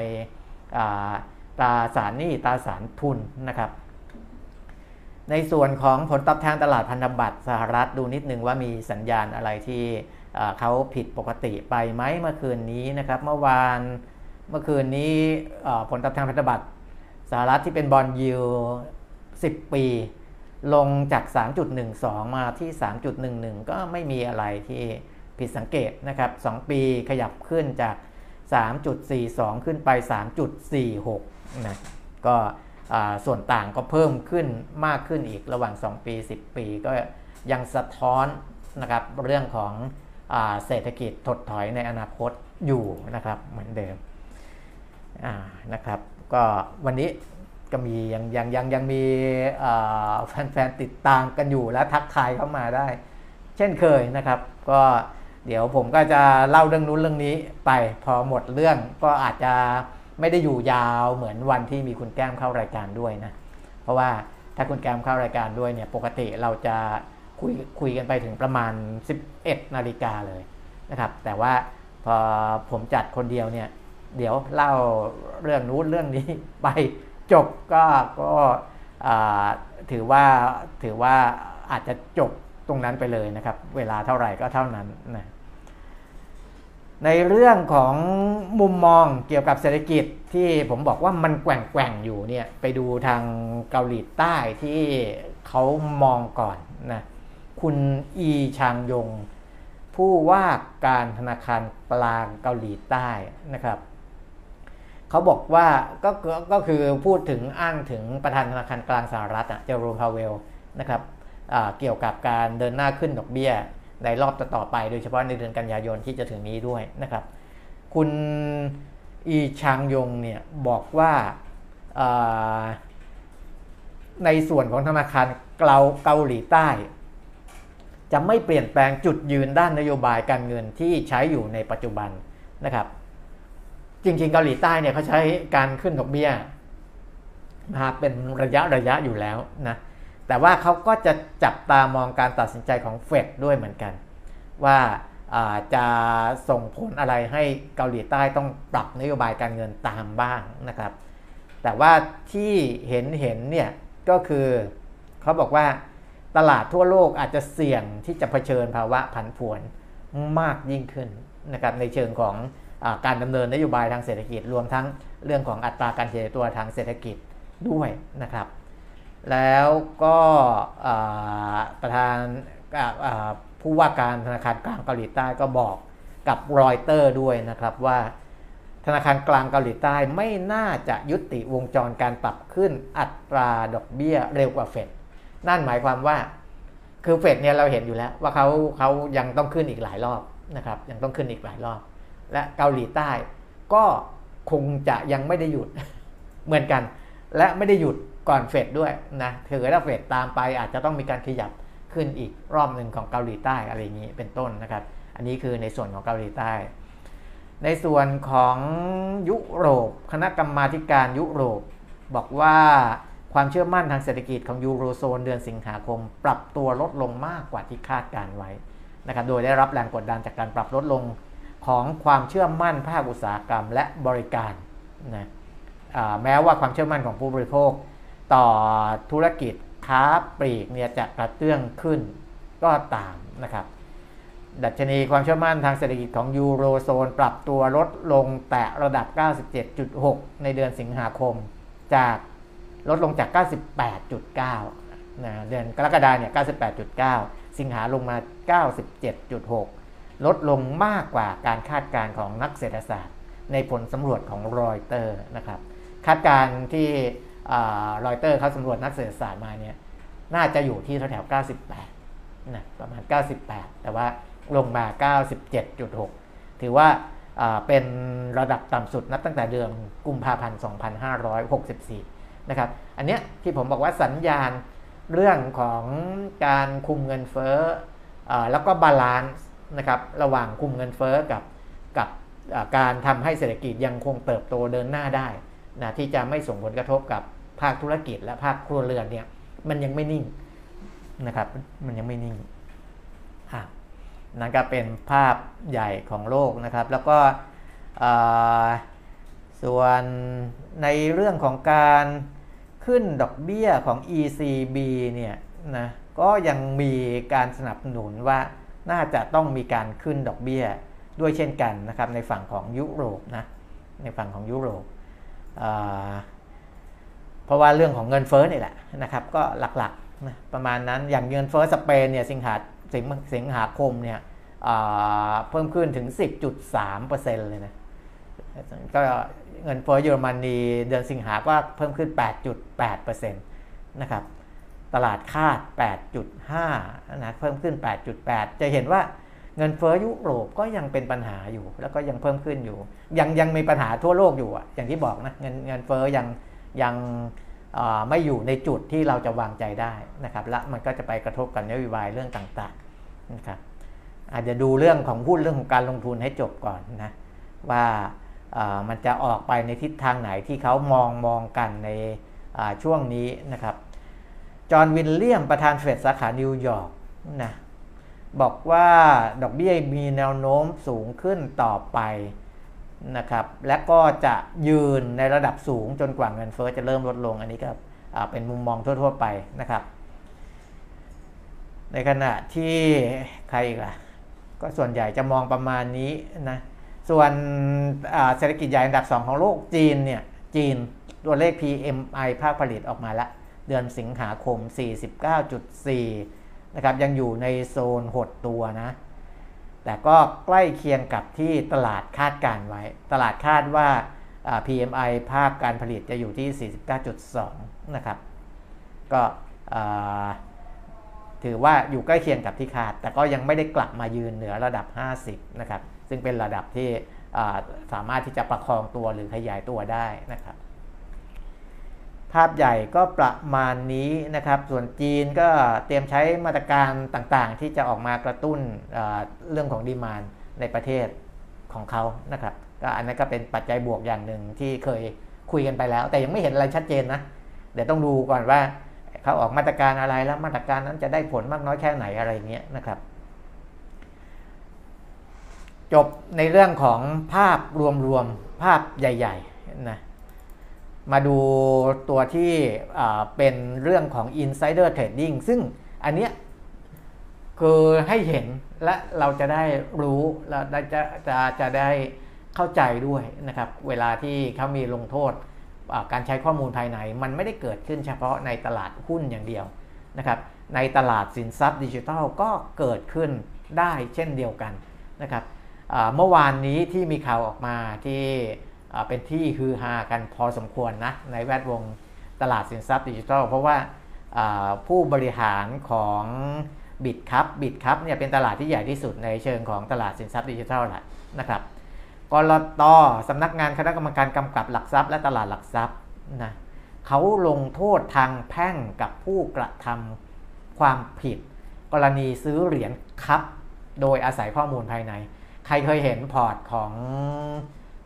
ตราสารหนี้ตราสารทุนนะครับ ในส่วนของผลตอบแทนตลาดพันธบัตรสหรัฐดูนิดนึงว่ามีสัญญาณอะไรที่เขาผิดปกติไปไหมเมื่อคืนนี้นะครับ เมื่อวานเมื่อคืนนี้ผลตอบแทนพันธบัตร สหรัฐที่เป็นบอลยู10 ปี ลงจาก 3.12 มาที่ 3.11 ก็ไม่มีอะไรที่ผิดสังเกตนะครับ 2 ปีขยับขึ้นจาก 3.42 ขึ้นไป 3.46 นะ ก็ส่วนต่างก็เพิ่มขึ้นมากขึ้นอีกระหว่าง 2 ปี 10 ปีก็ยังสะท้อนนะครับเรื่องของอเศรษฐกิจถดถอยในอนาคตอยู่นะครับเหมือนเดิมนะครับ ก็วันนี้ก็มียังยังยังยังมีแฟนๆติดตามกันอยู่และทักทายเข้ามาได้ เช่นเคยนะครับ ก็เดี๋ยวผมก็จะเล่าเรื่องนู้นเรื่องนี้ไปพอหมดเรื่องก็อาจจะไม่ได้อยู่ยาวเหมือนวันที่มีคุณแก้มเข้ารายการด้วยนะ เพราะว่าถ้าคุณแก้มเข้ารายการด้วยเนี่ยปกติเราจะคุยคุยกันไปถึงประมาณ 11 นาฬิกาเลยนะครับ แต่ว่าพอผมจัดคนเดียวเนี่ย เดี๋ยวเล่าเรื่องนู้นเรื่องนี้ไปจบก็ก็ถือว่าถือว่าอาจจะจบตรงนั้นไปเลยนะครับ เวลาเท่าไหร่ก็เท่านั้นนะในเรื่องของมุมมองเกี่ยวกับเศรษฐกิจที่ผมบอกว่ามันแกว่งแกว่งอยู่เนี่ยไปดูทางเกาหลีใต้ที่เขามองก่อนนะคุณอีชางยง ผู้ว่าการธนาคารกลางเกาหลีใต้นะครับ เขาบอกว่าก็ก็คือพูดถึงอ้างถึงประธานธนาคารกลางสหรัฐเจอโรมพาเวลนะครับเกี่ยวกับการเดินหน้าขึ้นดอกเบี้ยในรอบต่อไป โดยเฉพาะในเดือนกันยายนที่จะถึงนี้ด้วยนะครับ คุณอีชางยงเนี่ยบอกว่าในส่วนของธนาคารเกาเกาหลีใต้ จะไม่เปลี่ยนแปลงจุดยืนด้านนโยบายการเงินที่ใช้อยู่ในปัจจุบันนะครับ จริง ๆ เกาหลีใต้เนี่ยเขาใช้การขึ้นดอกเบี้ยนะเป็นระยะระยะอยู่แล้วนะแต่ว่าเขาก็จะจับตามองการตัดสินใจของเฟดด้วยเหมือนกัน ว่าจะส่งผลอะไรให้เกาหลีใต้ต้องปรับนโยบายการเงินตามบ้างนะครับ แต่ว่าที่เห็นเห็นเนี่ยก็คือเขาบอกว่าตลาดทั่วโลกอาจจะเสี่ยงที่จะเผชิญภาวะผันผวนมากยิ่งขึ้นนะครับในเชิงของ การดำเนินนโยบายทางเศรษฐกิจ รวมทั้งเรื่องของอัตราการเฉลี่ยตัวทางเศรษฐกิจด้วยนะครับ แล้วก็ประธานผู้ว่าการธนาคารกลางเกาหลีใต้ก็บอกกับรอยเตอร์ด้วยนะครับว่า ธนาคารกลางเกาหลีใต้ไม่น่าจะยุติวงจรการปรับขึ้นอัตราดอกเบี้ยเร็วกว่าเฟดนั่นหมายความว่าคือเฟดเนี่ยเราเห็นอยู่แล้วว่าเขาเขายังต้องขึ้นอีกหลายรอบนะครับยังต้องขึ้นอีกหลายรอบ และเกาหลีใต้ ก็คงจะยังไม่ได้หยุดเหมือนกัน และไม่ได้หยุดก่อนเฟดด้วยนะถือถ้าเฟดตามไปอาจจะต้องมีการขยับขึ้นอีกรอบหนึ่งของเกาหลีใต้อะไรอย่างนี้เป็นต้นนะครับ อันนี้คือในส่วนของเกาหลีใต้ ในส่วนของยุโรป คณะกรรมาการยุโรป บอกว่าความเชื่อมั่นทางเศรษฐกิจของยูโรโซนเดือนสิงหาคม ปรับตัวลดลงมากกว่าที่คาดการไว้นะครับ โดยได้รับแรงกดดันจากการปรับลดลง ของความเชื่อมั่นภาคอุตสาหกรรมและบริการนะแม้ว่าความเชื่อมั่นของผู้บริโภค ต่อธุรกิจค้าปลีกเนี่ยจะกระเตื้องขึ้นก็ตามนะครับ ดัชนีความเชื่อมั่นทางเศรษฐกิจของยูโรโซนปรับตัวลดลงแตะระดับ 97.6 ในเดือนสิงหาคม จากลดลงจาก 98.9นะเดือนกรกฎาเนี่ย 98.9 สิงหาลงมา 97.6 ลดลงมากกว่าการคาดการณ์ของนักเศรษฐศาสตร์ ในผลสำรวจของรอยเตอร์นะครับ คาดการณ์ที่รอยเตอร์เขาสำรวจนักเศรษฐศาสตร์มาเนี่ยน่าจะอยู่ที่แถวๆ98นะประมาณ 98 แต่ว่าลงมา 97.6 ถือว่าเป็นระดับต่ำสุดนับตั้งแต่เดือนกุมภาพันธ์ 2564 นะครับ อันนี้ที่ผมบอกว่าสัญญาณเรื่องของการคุมเงินเฟ้อแล้วก็ balance นะครับระหว่างคุมเงินเฟ้อกับกับการทำให้เศรษฐกิจยังคงเติบโตเดินหน้าได้นะที่จะไม่ส่งผลกระทบกับภาคธุรกิจและภาคครัวเรือนเนี่ยมันยังไม่นิ่งนะครับมันยังไม่นิ่งนั่นก็เป็นภาพใหญ่ของโลกนะครับ แล้วก็ส่วนในเรื่องของการขึ้นดอกเบี้ยของ ECB เนี่ยนะก็ยังมีการสนับสนุนว่า น่าจะต้องมีการขึ้นดอกเบี้ยด้วยเช่นกันนะครับในฝั่งของยุโรปนะในฝั่งของยุโรปเพราะว่าเรื่องของเงินเฟ้อนี่แหละนะครับก็หลักนะประมาณนั้นอย่างเงินเฟ้อสเปนเนี่ยสิงหาสิงสิงหาคมเนี่ยเพิ่มขึ้นถึง 10.3%เลยนะก็เงินเฟ้อเยอรมนีเดือนสิงหาก็เพิ่มขึ้น 8.8%นะครับ ตลาดคาด 8.5 นะเพิ่มขึ้น 8.8 จะเห็นว่าเงินเฟ้อยุโรปก็ยังเป็นปัญหาอยู่ แล้วก็ยังเพิ่มขึ้นอยู่ ยังยังมีปัญหาทั่วโลกอยู่อะอย่างที่บอกนะเงินเงินเฟ้อยังยังไม่อยู่ในจุดที่เราจะวางใจได้นะครับและมันก็จะไปกระทบกับนโยบายเรื่องต่างๆนะครับอาจจะดูเรื่องของหุ้นเรื่องของการลงทุนให้จบก่อนนะว่ามันจะออกไปในทิศทางไหนที่เขามองมองกันในช่วงนี้นะครับ จอห์นวินเลียมประธานเฟดสาขานิวยอร์กนะบอกว่าดอกเบี้ยมีแนวโน้มสูงขึ้นต่อไปนะครับและก็จะยืนในระดับสูงจนกว่าเงินเฟอ้อจะเริ่มลดลงอันนี้ก็เป็นมุมมองทั่ว ๆ ไปนะครับ ในขณะที่ใครอีกล่ะก็ส่วนใหญ่จะมองประมาณนี้นะส่วนเศรษฐกิจใหญ่อันดับ 2 ของโลกจีนเนี่ยจีนตัวเลข PMI ภาคผลิตออกมาแล้ว เดือนสิงหาคม 49.4 นะครับ ยังอยู่ในโซนหดตัวนะ แต่ก็ใกล้เคียงกับที่ตลาดคาดการไว้ ตลาดคาดว่า PMI ภาคการผลิตจะอยู่ที่ 49.2 นะครับ ก็ถือว่าอยู่ใกล้เคียงกับที่คาด แต่ก็ยังไม่ได้กลับมายืนเหนือระดับ 50 นะครับ ซึ่งเป็นระดับที่สามารถที่จะประคองตัวหรือขยายตัวได้นะครับ ภาพใหญ่ก็ประมาณนี้นะครับ ส่วนจีนก็เตรียมใช้มาตรการต่างๆ ที่จะออกมากระตุ้นเรื่องของดีมานในประเทศของเขานะครับก็อันนั้นก็เป็นปัจจัยบวกอย่างหนึ่งที่เคยคุยกันไปแล้ว แต่ยังไม่เห็นอะไรชัดเจนนะ เดี๋ยวต้องดูก่อนว่าเขาออกมาตรการอะไรแล้วมาตรการนั้นจะได้ผลมากน้อยแค่ไหนอะไรเงี้ยนะครับ จบในเรื่องของภาพรวมๆภาพใหญ่ ๆ นะ มาดูตัวที่เป็นเรื่องของ insider trading ซึ่งอันเนี้ยคือให้เห็นและเราจะได้รู้และจะจะจะได้เข้าใจด้วยนะครับ เวลาที่เขามีลงโทษการใช้ข้อมูลภายใน มันไม่ได้เกิดขึ้นเฉพาะในตลาดหุ้นอย่างเดียวนะครับ ในตลาดสินทรัพย์ดิจิทัลก็เกิดขึ้นได้เช่นเดียวกันนะครับเมื่อวานนี้ที่มีข่าวออกมาที่ เป็นที่ฮือฮากันพอสมควรนะในแวดวงตลาดสินทรัพย์ดิจิทัล เพราะว่าผู้บริหารของบิตครับบิตครับเนี่ยเป็นตลาดที่ใหญ่ที่สุดในเชิงของตลาดสินทรัพย์ดิจิทัลแหละนะครับกรตสำนักงานคณะกรรมการกำกับหลักทรัพย์และตลาดหลักทรัพย์นะเขาลงโทษทางแพ่งกับผู้กระทำความผิด กรณีซื้อเหรียญ KUB โดยอาศัยข้อมูลภายใน ใครเคยเห็นพอร์ตของ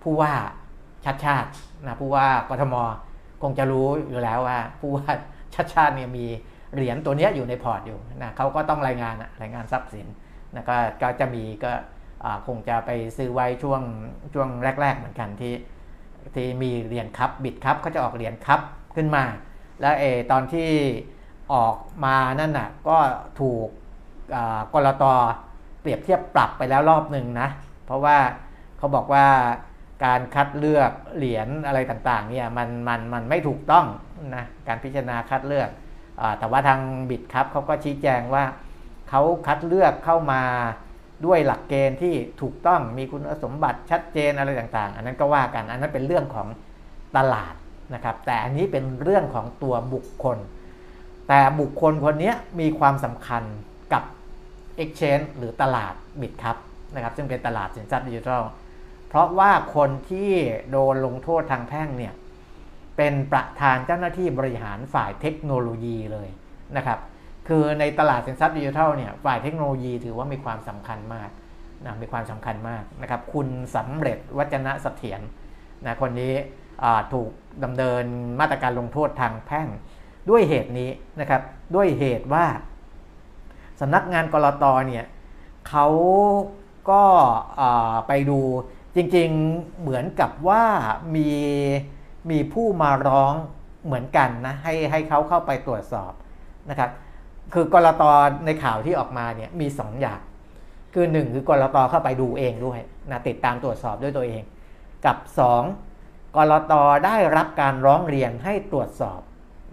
ผู้ว่า ชัชชาตินะผู้ว่ากทมคงจะรู้อยู่แล้วว่า ผู้ว่าชัชชาติเนี่ยมีเหรียญตัวนี้อยู่ในพอร์ตอยู่นะเขาก็ต้องรายงานรายงานทรัพย์สินนะก็ก็จะมีก็คงจะไปซื้อไว้ช่วงช่วงแรก ๆ เหมือนกันที่ที่มีเหรียญ KUB Bitkub เขาจะออกเหรียญ KUBขึ้นมา แล้วเอตอนที่ออกมานั่นน่ะก็ถูกกรตเปรียบเทียบปรับไปแล้วรอบหนึ่งนะ เพราะว่าเขาบอกว่า การคัดเลือกเหรียญอะไรต่างๆเนี่ยมันมันมันไม่ถูกต้องนะการพิจารณาคัดเลือกอแต่ว่าทางบิดครับเขาก็ชี้แจงว่าเขาคัดเลือกเข้ามาด้วยหลักเกณฑ์ที่ถูกต้องมีคุณสมบัติชัดเจนอะไรต่างๆ อันนั้นก็ว่ากันอันนั้นเป็นเรื่องของตลาดนะครับ แต่อันนี้เป็นเรื่องของตัวบุคคล แต่บุคคลคนนี้มีความสำคัญกับ Exchange หรือตลาดบิดครับนะครับซึ่งเป็นตลาดสินทรัพย์ดิจิทัล เพราะว่าคนที่โดนลงโทษทางแพ่งเนี่ยเป็นประธานเจ้าหน้าที่บริหารฝ่ายเทคโนโลยีเลยนะครับ คือในตลาดสินทรัพย์ดิจิทัลเนี่ยฝ่ายเทคโนโลยีถือว่ามีความสำคัญมากนะมีความสำคัญมากนะครับ คุณสำเร็จวัจนะเสถียรนะคนนี้ถูกดำเนินมาตรการลงโทษทางแพ่ง ด้วยเหตุนี้นะครับ ด้วยเหตุว่าสำนักงานกรตเนี่ยเขาก็ไปดู จริงๆเหมือนกับว่ามีมีผู้มาร้องเหมือนกันนะให้ให้เขาเข้าไปตรวจสอบนะครับคือกรตในข่าวที่ออกมาเนี่ยมี2ออย่างคือ1คือกรตเข้าไปดูเองด้วยนะติดตามตรวจสอบด้วยตัวเอง กับ 2กรตได้รับการร้องเรียนให้ตรวจสอบ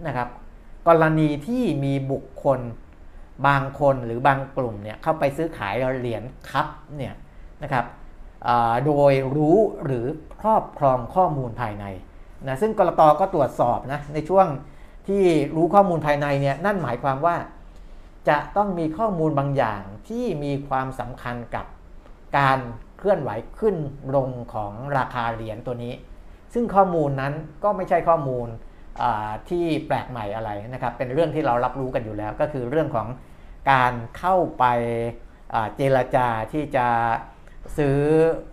นะครับ กรณีที่มีบุคคลบางคนหรือบางกลุ่มเนี่ยเข้าไปซื้อขายเหรียญคัพเนี่ยนะครับ โดยรู้หรือครอบครองข้อมูลภายในนะซึ่งกรตก็ตรวจสอบนะในช่วงที่รู้ข้อมูลภายในเนี่ยนั่นหมายความว่า จะต้องมีข้อมูลบางอย่างที่มีความสำคัญกับการเคลื่อนไหวขึ้นลงของราคาเหรียญตัวนี้ ซึ่งข้อมูลนั้นก็ไม่ใช่ข้อมูลที่แปลกใหม่อะไรนะครับเป็นเรื่องที่เรารับรู้กันอยู่แล้ว ก็คือเรื่องของการเข้าไปเจรจาที่จะ ซื้อ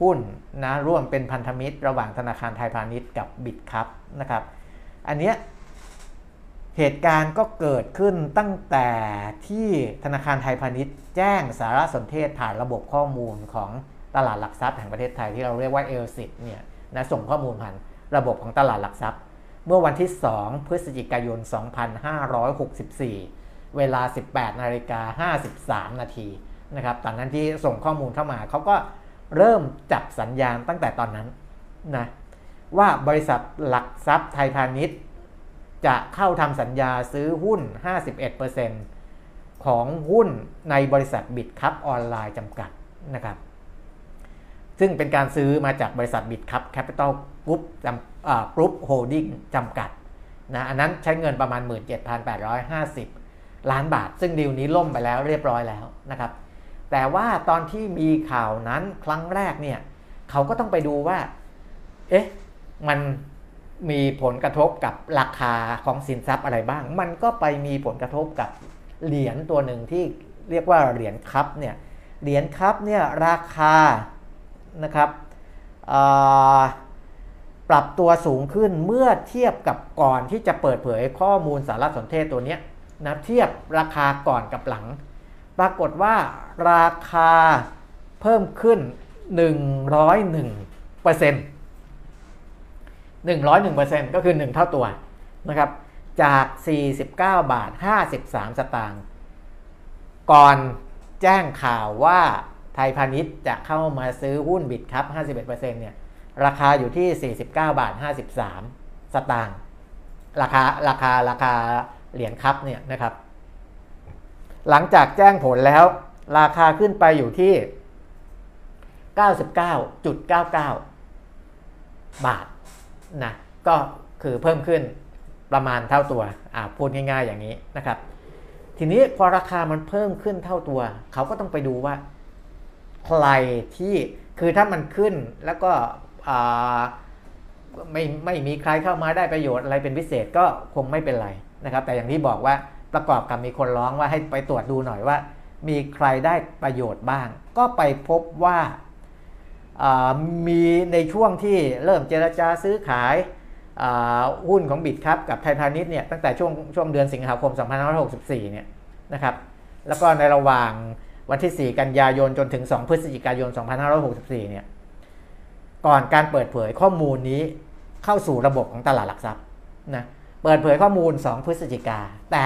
หุ้นนะร่วมเป็นพันธมิตร ระหว่างธนาคารไทยพาณิชย์กับบิตคัพนะครับอันนี้เหตุการณ์ก็เกิดขึ้นตั้งแต่ที่ธนาคารไทยพาณิชย์ แจ้งสารสนเทศผ่านระบบข้อมูลของตลาดหลักทรัพย์แห่งประเทศไทยที่เราเรียกว่าเอลสิตเนี่ยนะส่งข้อมูลผ่านระบบของตลาดหลักทรัพย์ เมื่อวันที่ 2 พฤศจิกายน 2564 เวลา 18นาฬิกา53 นาทีนะครับตอนนั้นที่ส่งข้อมูลเข้ามาเขาก็ เริ่มจับสัญญาณตั้งแต่ตอนนั้นนะว่าบริษัทหลักทรัพย์ไทยพาณิชย์ จะเข้าทำสัญญาซื้อหุ้น 51%ของหุ้นในบริษัท Bitkub Online จำกัดนะครับ ซึ่งเป็นการซื้อมาจากบริษัท Bitkub Capital Group จำ Group Holding จำกัดนะอันนั้นใช้เงินประมาณ 17,850 ล้านบาท ซึ่งดีลนี้ล่มไปแล้วเรียบร้อยแล้วนะครับ แต่ว่าตอนที่มีข่าวนั้นครั้งแรกเนี่ยเขาก็ต้องไปดูว่า เอ๊ะ มันมีผลกระทบกับราคาของสินทรัพย์อะไรบ้าง มันก็ไปมีผลกระทบกับเหรียญตัวหนึ่งที่เรียกว่าเหรียญคัพเนี่ย เหรียญคัพเนี่ยราคานะครับปรับตัวสูงขึ้นเมื่อเทียบกับก่อนที่จะเปิดเผยข้อมูลสารสนเทศตัวนี้นะเทียบราคาก่อนกับหลัง ปรากฏว่าราคาเพิ่มขึ้น 101เปอร์เซ็นต์101เปอร์เซ็นต์ก็คือ 1 เท่าตัวนะครับจาก 49 บาท 53 สตางค์ก่อนแจ้งข่าวว่าไทยพาณิชย์จะเข้ามาซื้อหุ้นบิตครับ 51%เนี่ยราคาอยู่ที่ 49 บาท 53 สตางค์ราคาราคาราคาเหรียญครับเนี่ยนะครับ หลังจากแจ้งผลแล้ว ราคาขึ้นไปอยู่ที่ 99.99 บาทนะก็คือเพิ่มขึ้นประมาณเท่าตัวอ่าพูดง่ายๆอย่างนี้นะครับ ทีนี้พอราคามันเพิ่มขึ้นเท่าตัว เขาก็ต้องไปดูว่า ใครที่คือถ้ามันขึ้นแล้วก็ไม่ไม่มีใครเข้ามาได้ประโยชน์อะไรเป็นพิเศษก็คงไม่เป็นไรนะครับ แต่อย่างที่บอกว่า ประกอบกับมีคนร้องว่าให้ไปตรวจดูหน่อยว่า มีใครได้ประโยชน์บ้าง ก็ไปพบว่ามีในช่วงที่เริ่มเจรจาซื้อขายหุ้นของบิตครับกับไทยพาณิชย์เนี่ยตั้งแต่ช่วงช่วงเดือนสิงหาคม 2564 เนี่ยนะครับแล้วก็ในระหว่างวันที่ 4 กันยายนจนถึง 2 พฤศจิกายน 2564 เนี่ยก่อนการเปิดเผยข้อมูลนี้เข้าสู่ระบบของตลาดหลักทรัพย์นะเปิดเผยข้อมูล 2 พฤศจิกาแต่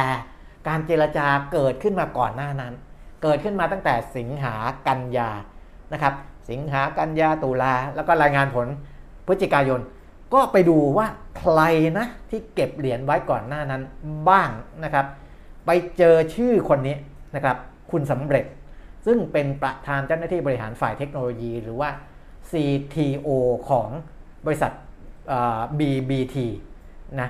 การเจรจาเกิดขึ้นมาก่อนหน้านั้น เกิดขึ้นมาตั้งแต่สิงหากันยานะครับ สิงหากันยาตุลาแล้วก็รายงานผลพฤศจิกายน ก็ไปดูว่าใครนะที่เก็บเหรียญไว้ก่อนหน้านั้นบ้างนะครับ ไปเจอชื่อคนนี้นะครับ คุณสำเร็จ ซึ่งเป็นประธานเจ้าหน้าที่บริหารฝ่ายเทคโนโลยีหรือว่า CTO ของบริษัท BBT นะ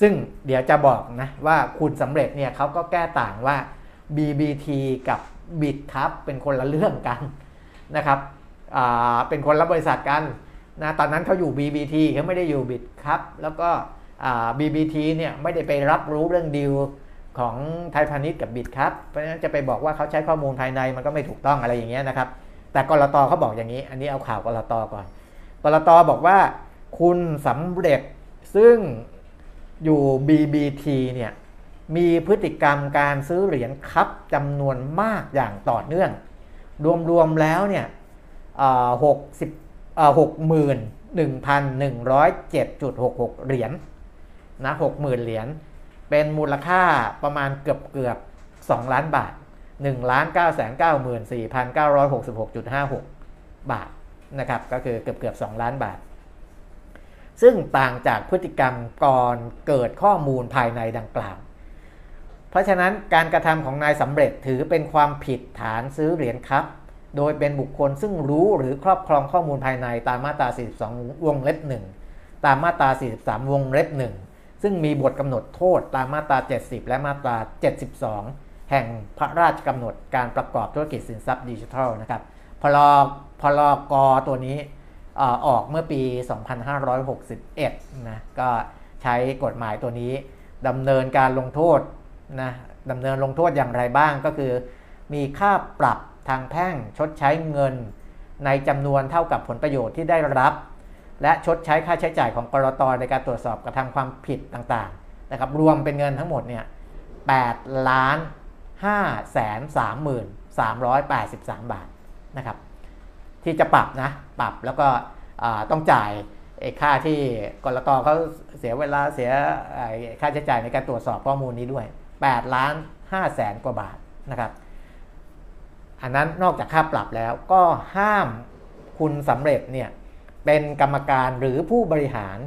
ซึ่งเดี๋ยวจะบอกนะว่าคุณสำเร็จเนี่ยเขาก็แก้ต่างว่า BBT กับ b i t ครับเป็นคนละเรื่องกันนะครับเป็นคนละบริษัทกันนะตอนนั้นเขาอยู่ BBT เขาไม่ได้อยู่ b i t ครับแล้วก็ BBT เนี่ยไม่ได้ไปรับรู้เรื่องดีลของไทยพาณิชย์กับบิตครับเพราะฉะนั้นจะไปบอกว่าเขาใช้ข้อมูลภายในมันก็ไม่ถูกต้องอะไรอย่างเงี้ยนะครับ แต่กรตเขาบอกอย่างนี้ อันนี้เอาข่าวกรตก่อนกรตบอกว่า คุณสำเร็จซึ่ง อยู่ BBT เนี่ยมีพฤติกรรมการซื้อเหรียญคัพจำนวนมากอย่างต่อเนื่อง รวมๆแล้วเนี่ยหกสิบหกหมื่นหนึ่งพันหนึ่งร้อยเจ็ดจุดหกหกเหรียญนะหกหมื่นเหรียญเป็นมูลค่าประมาณเกือบเกือบสองล้านบาทหนึ่งล้านเก้าแสนเก้าหมื่นสี่พันเก้าร้อยหกสิบหกจุดห้าหกบาทนะครับก็คือเกือบเกือบสองล้านบาท ซึ่งต่างจากพฤติกรรมก่อนเกิดข้อมูลภายในดังกล่าว เพราะฉะนั้นการกระทำของนายสำเร็จถือเป็นความผิดฐานซื้อเหรียญครับ โดยเป็นบุคคลซึ่งรู้หรือครอบครองข้อมูลภายในตามมาตรา 42 วงเล็บ 1 ตามมาตรา 43 วงเล็บ 1 ซึ่งมีบทกำหนดโทษตามมาตรา 70 และมาตรา 72 แห่งพระราชกำหนดการประกอบธุรกิจสินทรัพย์ดิจิทัลนะครับพลพลกตัวนี้ ออกเมื่อปี 2561 นะ ก็ใช้กฎหมายตัวนี้ดำเนินการลงโทษนะดำเนินลงโทษอย่างไรบ้างก็คือ มีค่าปรับทางแพ่งชดใช้เงิน ในจำนวนเท่ากับผลประโยชน์ที่ได้รับ และชดใช้ค่าใช้จ่ายของกรตในการตรวจสอบกระทำความผิดต่างๆนะครับรวมเป็นเงินทั้งหมดเนี่ย8ล้าน5แสน3หมื่น383 บาทนะครับ ที่จะปรับนะปรับแล้วก็ต้องจ่ายค่าที่กรตเขาเสียเวลาเสียค่าใช้จ่ายในการตรวจสอบข้อมูลนี้ด้วย8ล้าน5แสนกว่าบาทนะครับ อันนั้นนอกจากค่าปรับแล้วก็ห้ามคุณสำเร็จเนี่ยเป็นกรรมการหรือผู้บริหาร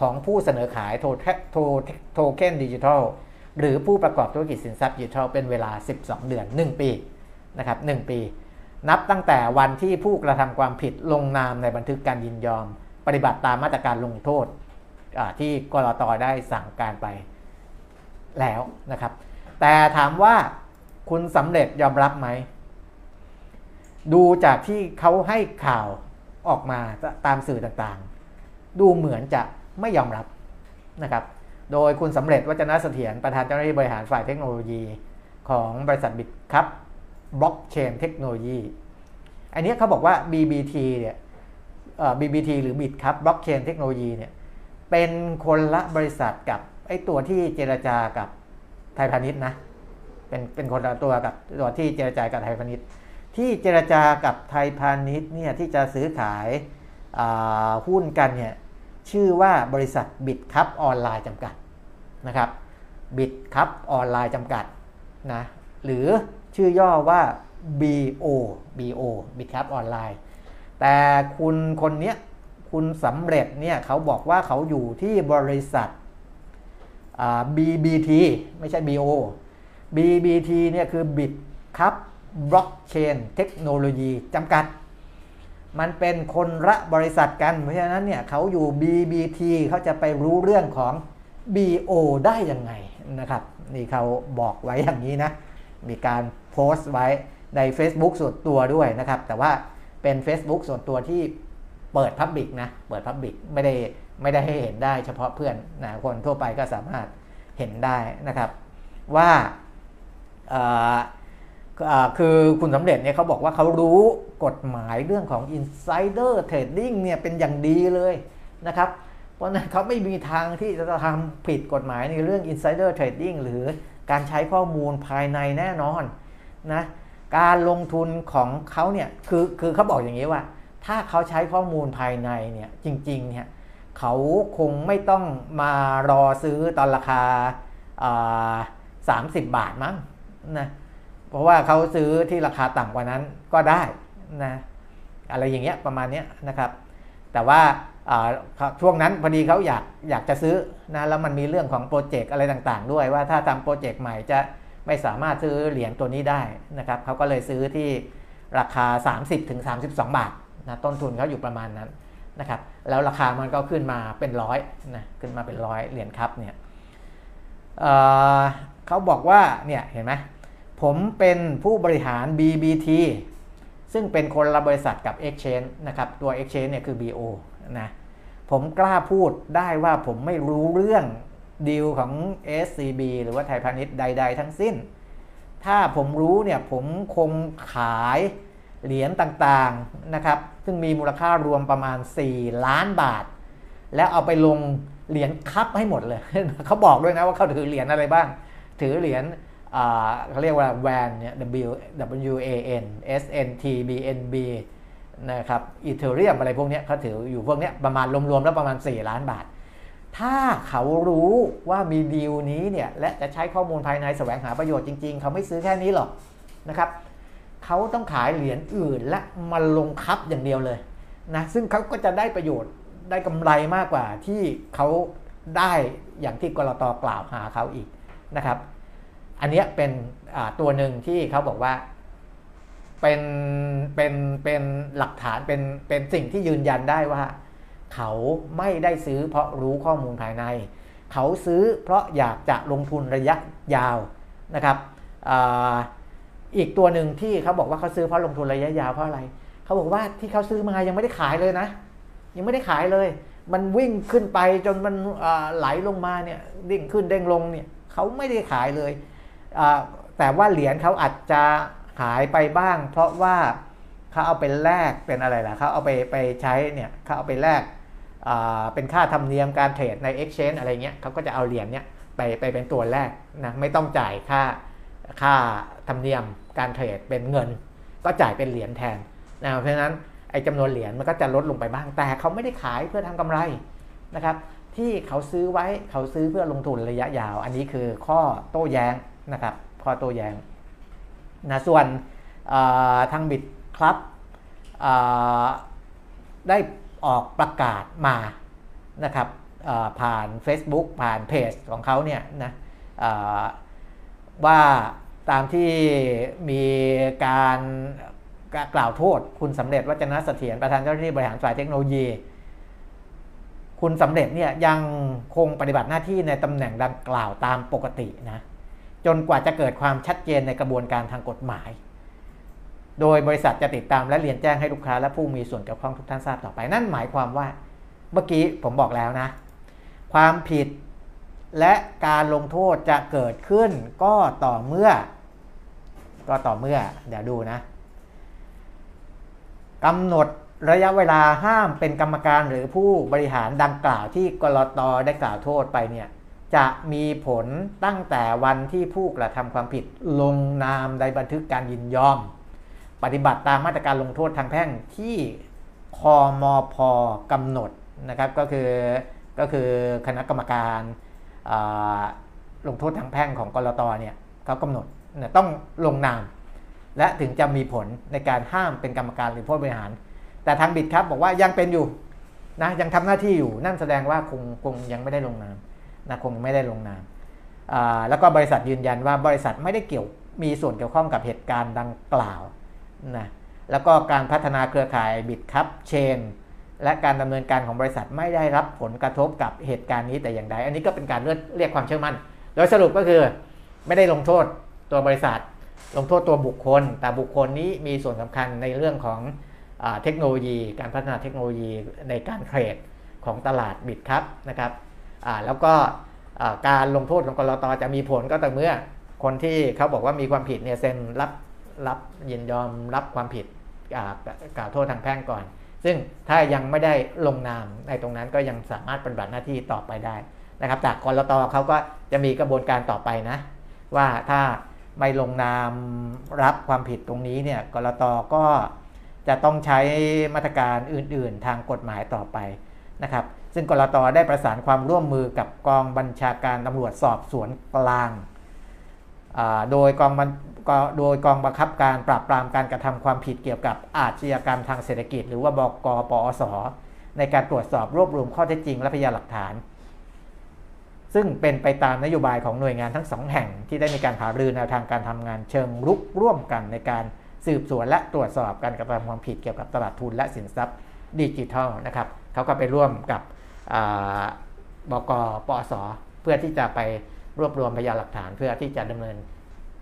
ของผู้เสนอขายโทโทโทเค็นดิจิทัลหรือผู้ประกอบธุรกิจสินทรัพย์ดิจิทัลเป็นเวลา 12 เดือน 1 ปีนะครับ1ปี นับตั้งแต่วันที่ผู้กระทำความผิดลงนามในบันทึกการยินยอม ปฏิบัติตามมาตรการลงโทษที่กรตได้สั่งการไปแล้วนะครับ แต่ถามว่าคุณสำเร็จยอมรับไหม ดูจากที่เขาให้ข่าวออกมาตามสื่อต่างๆ ดูเหมือนจะไม่ยอมรับนะครับ โดยคุณสำเร็จวัจนะเสถียรประธานเจ้าหน้าที่บริหารฝ่ายเทคโนโลยีของบริษัทบิตครับ บล็อกเชนเทคโนโลยีอันนี้เขาบอกว่า BBT เนี่ย BBT หรือบิตครับบล็อกเชนเทคโนโลยีเนี่ย เป็นคนละบริษัทกับไอ้ตัวที่เจรจากับไทยพาณิชย์นะ เป็นเป็นคนละตัวกับตัวที่เจรจากับไทยพาณิชย์ ที่เจรจากับไทยพาณิชย์เนี่ยที่จะซื้อขายหุ้นกันเนี่ยชื่อว่าบริษัทบิตคัพออนไลน์จำกัดนะครับบิตคัพออนไลน์จำกัดนะหรือ ชื่อย่อว่า BO BO Bitkub Online แต่คุณคนนี้คุณสำเร็จเนี่ยเขาบอกว่าเขาอยู่ที่บริษัท BBT ไม่ใช่ BO BBT เนี่ยคือ Bitkub Blockchain Technology จำกัด มันเป็นคนละบริษัทกัน เพราะฉะนั้นเนี่ยเขาอยู่ BBT เขาจะไปรู้เรื่องของ BO ได้ยังไงนะครับ นี่เขาบอกไว้อย่างนี้นะ มีการโพสต์ไว้ใน Facebook ส่วนตัวด้วยนะครับ แต่ว่าเป็น Facebook ส่วนตัวที่เปิดพับบิกนะ เปิดพับบิกไม่ได้ไม่ได้ให้เห็นได้เฉพาะเพื่อนนะคนทั่วไปก็สามารถเห็นได้นะครับ ว่าคือคุณสำเร็จเนี่ยเขาบอกว่าเขารู้กฎหมายเรื่องของ insider trading เนี่ยเป็นอย่างดีเลยนะครับ เพราะนั้นเขาไม่มีทางที่จะทำผิดกฎหมายในเรื่อง insider trading หรือ การใช้ข้อมูลภายในแน่นอนนะการลงทุนของเขาเนี่ยคือคือเขาบอกอย่างนี้ว่า ถ้าเขาใช้ข้อมูลภายในเนี่ยจริงๆเนี่ยเขาคงไม่ต้องมารอซื้อตอนราคาสามสิบบาทมั้งนะเพราะว่าเขาซื้อที่ราคาต่ำกว่านั้นก็ได้นะอะไรอย่างเงี้ยประมาณนี้นะครับ แต่ว่า ช่วงนั้นพอดีเขาอยากอยากจะซื้อนะแล้วมันมีเรื่องของโปรเจกต์อะไรต่างๆ ด้วยว่าถ้าทำโปรเจกต์ใหม่จะไม่สามารถซื้อเหรียญตัวนี้ได้นะครับเขาก็เลยซื้อที่ราคา 30-32 บาทนะต้นทุนเขาอยู่ประมาณนั้นนะครับแล้วราคามันก็ขึ้นมาเป็นร้อยนะขึ้นมาเป็นร้อยเหรียญครับเนี่ยเเขาบอกว่าเนี่ยเห็นไหมผมเป็นผู้บริหาร BBT ซึ่งเป็นคนละบริษัทกับ Exchange นะครับตัว Exchange เนี่ยคือ BO นะผมกล้าพูดได้ว่าผมไม่รู้เรื่องดีลของ SCB หรือว่าไทยพาณิชย์ใด ๆ ทั้งสิ้น ถ้าผมรู้เนี่ยผมคงขายเหรียญต่างๆนะครับ ซึ่งมีมูลค่ารวมประมาณ 4 ล้านบาท แล้วเอาไปลงเหรียญคัพให้หมดเลย เขาบอกด้วยนะว่าเขาถือเหรียญอะไรบ้าง ถือเหรียญเขาเรียกว่าแวนเนี่ย W W A N S N T B N B นะครับอีเทเรียมอะไรพวกนี้เขาถืออยู่พวกนี้ประมาณรวมๆแล้วประมาณ 4 ล้านบาท ถ้าเขารู้ว่ามีดีลนี้เนี่ยและจะใช้ข้อมูลภายในแสวงหาประโยชน์จริง ๆ เขาไม่ซื้อแค่นี้หรอกนะครับเขาต้องขายเหรียญอื่นและมาลงคับอย่างเดียวเลยนะซึ่งเขาก็จะได้ประโยชน์ได้กำไรมากกว่าที่เขาได้อย่างที่กรตกล่าวหาเขาอีกนะครับ อันนี้เป็นตัวหนึ่งที่เขาบอกว่า เป็นเป็นเป็นหลักฐานเป็นเป็นสิ่งที่ยืนยันได้ว่า เขาไม่ได้ซื้อเพราะรู้ข้อมูลภายใน เขาซื้อเพราะอยากจะลงทุนระยะยาวนะครับออีกตัวหนึ่งที่เขาบอกว่าเขาซื้อเพราะลงทุนระยะยาวเพราะอะไรเขาบอกว่าที่เขาซื้อมายังไม่ได้ขายเลยนะ ยังไม่ได้ขายเลย มันวิ่งขึ้นไปจนมันไหลลงมาเนี่ยดิ่งขึ้นเด้งลงเนี่ยเขาไม่ได้ขายเลยแต่ว่าเหรียญเขาอาจจะ หายไปบ้าง เพราะว่าเขาเอาไปแลกเป็นอะไรล่ะเขาเอาไปไปใช้เนี่ยเขาเอาไปแลกเป็นค่าธรรมเนียมการเทรดใน Exchange อะไรเงี้ยเขาก็จะเอาเหรียญเนี้ยไปไปเป็นตัวแรกนะไม่ต้องจ่ายค่าค่าธรรมเนียมการเทรดเป็นเงิน ก็จ่ายเป็นเหรียญแทนนะเพราะฉะนั้นไอ้จำนวนเหรียญมันก็จะลดลงไปบ้าง แต่เขาไม่ได้ขายเพื่อทำกำไรนะครับ ที่เขาซื้อไว้เขาซื้อเพื่อลงทุนระยะยาว อันนี้คือข้อโต้แย้งนะครับ ข้อโต้แย้ง นะส่วนทางบิดครับได้ออกประกาศมานะครับผ่าน Facebook ผ่านเพจของเขาเนี่ยนะว่าตามที่มีการกล่าวโทษ คุณสำเร็จวัจนเสถียรประธานเจ้าหน้าที่บริหารฝ่ายเทคโนโลยี คุณสำเร็จเนี่ยยังคงปฏิบัติหน้าที่ในตำแหน่งดังกล่าวตามปกตินะ จนกว่าจะเกิดความชัดเจนในกระบวนการทางกฎหมาย โดยบริษัทจะติดตามและเรียนแจ้งให้ลูกค้าและผู้มีส่วนเกี่ยวข้องทุกท่านทราบต่อไป นั่นหมายความว่า เมื่อกี้ผมบอกแล้วนะ ความผิดและการลงโทษจะเกิดขึ้นก็ต่อเมื่อ ก็ต่อเมื่อ เดี๋ยวดูนะกำหนดระยะเวลาห้ามเป็นกรรมการหรือผู้บริหารดังกล่าวที่กรตได้กล่าวโทษไปเนี่ย จะมีผลตั้งแต่วันที่ผู้กระทำความผิดลงนามในบันทึกการยินยอม ปฏิบัติตามมาตรการลงโทษทางแพ่งที่คอมอพอกำหนดนะครับก็คือก็คือคณะกรรมการลงโทษทางแพ่งของกรตเนี่ยเขากำหนดต้องลงนาม และถึงจะมีผลในการห้ามเป็นกรรมการหรือผู้บริหาร แต่ทางบิดครับบอกว่ายังเป็นอยู่นะยังทำหน้าที่อยู่นั่นแสดงว่าคงคงยังไม่ได้ลงนาม นะคงไม่ได้ลงนามแล้วก็บริษัทยืนยันว่าบริษัทไม่ได้เกี่ยวมีส่วนเกี่ยวข้องกับเหตุการณ์ดังกล่าวนะแล้วก็การพัฒนาเครือข่าย Bitkub Chain และการดำเนินการของบริษัทไม่ได้รับผลกระทบกับเหตุการณ์นี้แต่อย่างใด อันนี้ก็เป็นการเรียกความเชื่อมั่น โดยสรุปก็คือไม่ได้ลงโทษตัวบริษัท ลงโทษตัวบุคคล แต่บุคคลนี้มีส่วนสำคัญในเรื่องของเทคโนโลยี การพัฒนาเทคโนโลยีในการเทรดของตลาด Bitkub นะครับ แล้วก็การลงโทษของกรตจะมีผลก็แต่เมื่อคนที่เขาบอกว่ามีความผิดเนี่ยเซ็นรับรับยินยอมรับความผิดกล่าวโทษทางแพ่งก่อน ซึ่งถ้ายังไม่ได้ลงนามในตรงนั้นก็ยังสามารถปฏิบัติหน้าที่ต่อไปได้นะครับจากกรตเขาก็จะมีกระบวนการต่อไปนะ ว่าถ้าไม่ลงนามรับความผิดตรงนี้เนี่ยกรตก็จะต้องใช้มาตรการอื่น ๆ ทางกฎหมายต่อไปนะครับ ซึ่งกรตได้ประสานความร่วมมือกับกองบัญชาการตำรวจสอบสวนกลาง โดยกองโดยกองบังคับการปราบปรามการกระทำความผิดเกี่ยวกับอาชญากรรมทางเศรษฐกิจ หรือว่าบกปอส ในการตรวจสอบรวบรวมข้อเท็จจริงและพยานหลักฐาน ซึ่งเป็นไปตามนโยบายของหน่วยงานทั้งสองแห่งที่ได้มีการหารือแนวทางการทำงานเชิงรุกร่วมกันในการสืบสวนและตรวจสอบการกระทำความผิดเกี่ยวกับตลาดทุนและสินทรัพย์ดิจิทัลนะครับเขาก็ไปร่วมกับ บกปอสเพื่อที่จะไปรวบรวมพยานหลักฐานเพื่อที่จะดำเนิน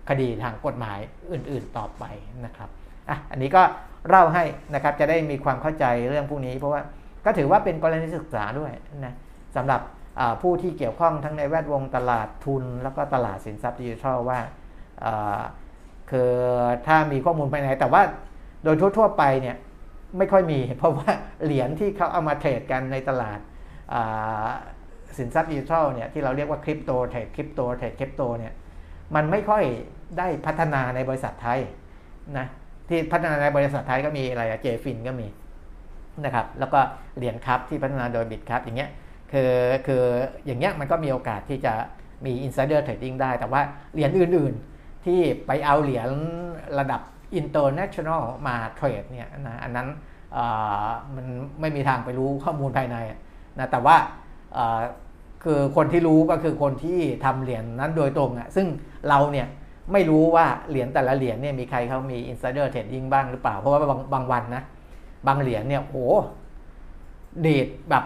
คดีทางกฎหมายอื่น ๆต่อไปนะครับอะอันนี้ก็เล่าให้นะครับจะได้มีความเข้าใจเรื่องพวกนี้ เพราะว่าก็ถือว่าเป็นกรณีศึกษาด้วยนะสำหรับผู้ที่เกี่ยวข้องทั้งในแวดวงตลาดทุน แล้วก็ตลาดสินทรัพย์ดิจิทัลว่าคือถ้ามีข้อมูลภายในแต่ว่าโดยทั่ว ๆ ไปเนี่ยไม่ค่อยมี เพราะว่าเหรียญที่เขาเอามาเทรดกันในตลาด สินทรัพย์ดิจิทัลเนี่ยที่เราเรียกว่าคริปโตเทรดคริปโตเทรดคริปโตเนี่ยมันไม่ค่อยได้พัฒนาในบริษัทไทยนะที่พัฒนาในบริษัทไทยก็มีอะไรเจฟินก็มีนะครับแล้วก็เหรียญครับที่พัฒนาโดยบิตครับอย่างเงี้ยคือคืออย่างเงี้ยมันก็มีโอกาสที่จะมี insider trading ได้ แต่ว่าเหรียญอื่นๆ ที่ไปเอาเหรียญระดับ international มาเทรดเนี่ยนะอันนั้นมันไม่มีทางไปรู้ข้อมูลภายใน นะแต่ว่าคือคนที่รู้ก็คือคนที่ทำเหรียญนั้นโดยตรงอะ่ะซึ่งเราเนี่ยไม่รู้ว่าเหรียญแต่ละเหรียญเนี่ยมีใครเขามี insider trading บ้างหรือเปล่า เพราะว่าบางบางวันนะ บางเหรียญเนี่ยโอ้เดทแบบ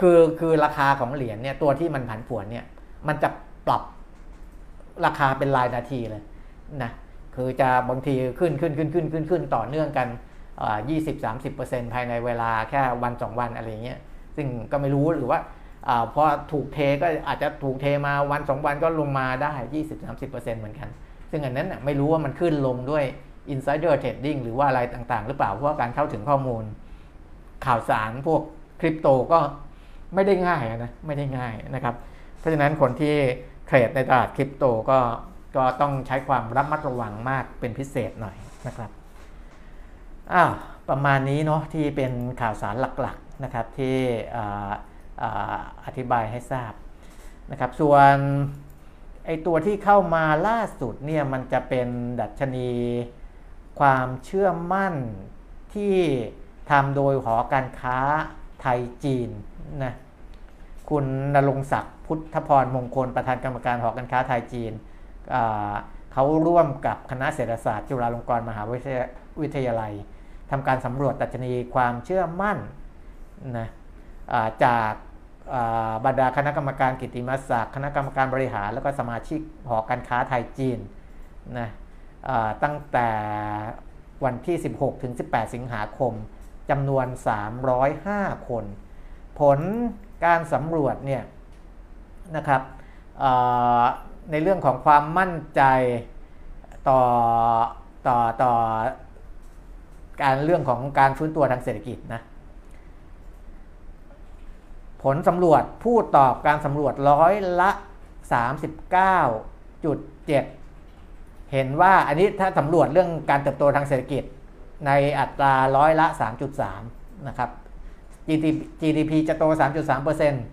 คือคือราคาของเหรียญเนี่ยตัวที่มันผันผวนเนี่ยมันจะปรับราคาเป็นรายนาทีเลยนะคือจะบางทีขึ้นขึ้นขึ้นขึ้นขึ้นขึ้นต่อเนื่องกัน ยี่สิบสามสิบเปอร์เซ็นภายในเวลาแค่วันสองวันอะไรเงี้ยซึ่งก็ไม่รู้หรือว่าอพอถูกเทก็อาจจะถูกเทมาวันสองวันก็ลงมาได้ยี่สิบสามสิบเปอร์เซ็นเหมือนกัน ซึ่งอันนั้นไม่รู้ว่ามันขึ้นลงด้วย insider trading หรือว่าอะไรต่างๆ หรือเปล่าเพราะการเข้าถึงข้อมูล ข่าวสารพวกคริปโตก็ไม่ได้ง่ายนะไม่ได้ง่ายนะครับ เพราะฉะนั้นคนที่เทรดในตลาดคริปโตก็ก็ต้องใช้ความระมัดระวังมากเป็นพิเศษหน่อยนะครับ อ้าวประมาณนี้เนาะที่เป็นข่าวสารหลักๆนะครับที่อธิบายให้ทราบนะครับ ส่วนไอตัวที่เข้ามาล่าสุดเนี่ยมันจะเป็นดัชนีความเชื่อมั่นที่ทำโดยหอการค้าไทยจีนนะคุณนรงศักดิ์พุทธพรมงคลประธานกรรมการหอการค้าไทยจีน เขาร่วมกับคณะเศรษฐศาสตร์จุฬาลงกรณ์มหาวิทยาลัย ทำการสำรวจดัชนีความเชื่อมั่นนะจากบรรดาคณะกรรมการกิติมศักดิ์คณะกรรมการบริหาร แล้วก็สมาชิกหอการค้าไทยจีนนะตั้งแต่วันที่ 16 ถึง 18 สิงหาคมจำนวน 305 คน ผลการสำรวจเนี่ยนะครับในเรื่องของความมั่นใจต่อต่อต่อ การเรื่องของการฟื้นตัวทางเศรษฐกิจนะผลสำรวจผู้ตอบการสำรวจร้อยละ 39.7 เห็นว่าอันนี้ถ้าสำรวจเรื่องการเติบโตทางเศรษฐกิจ ในอัตราร้อยละ 3.3 นะครับ GDP จะโต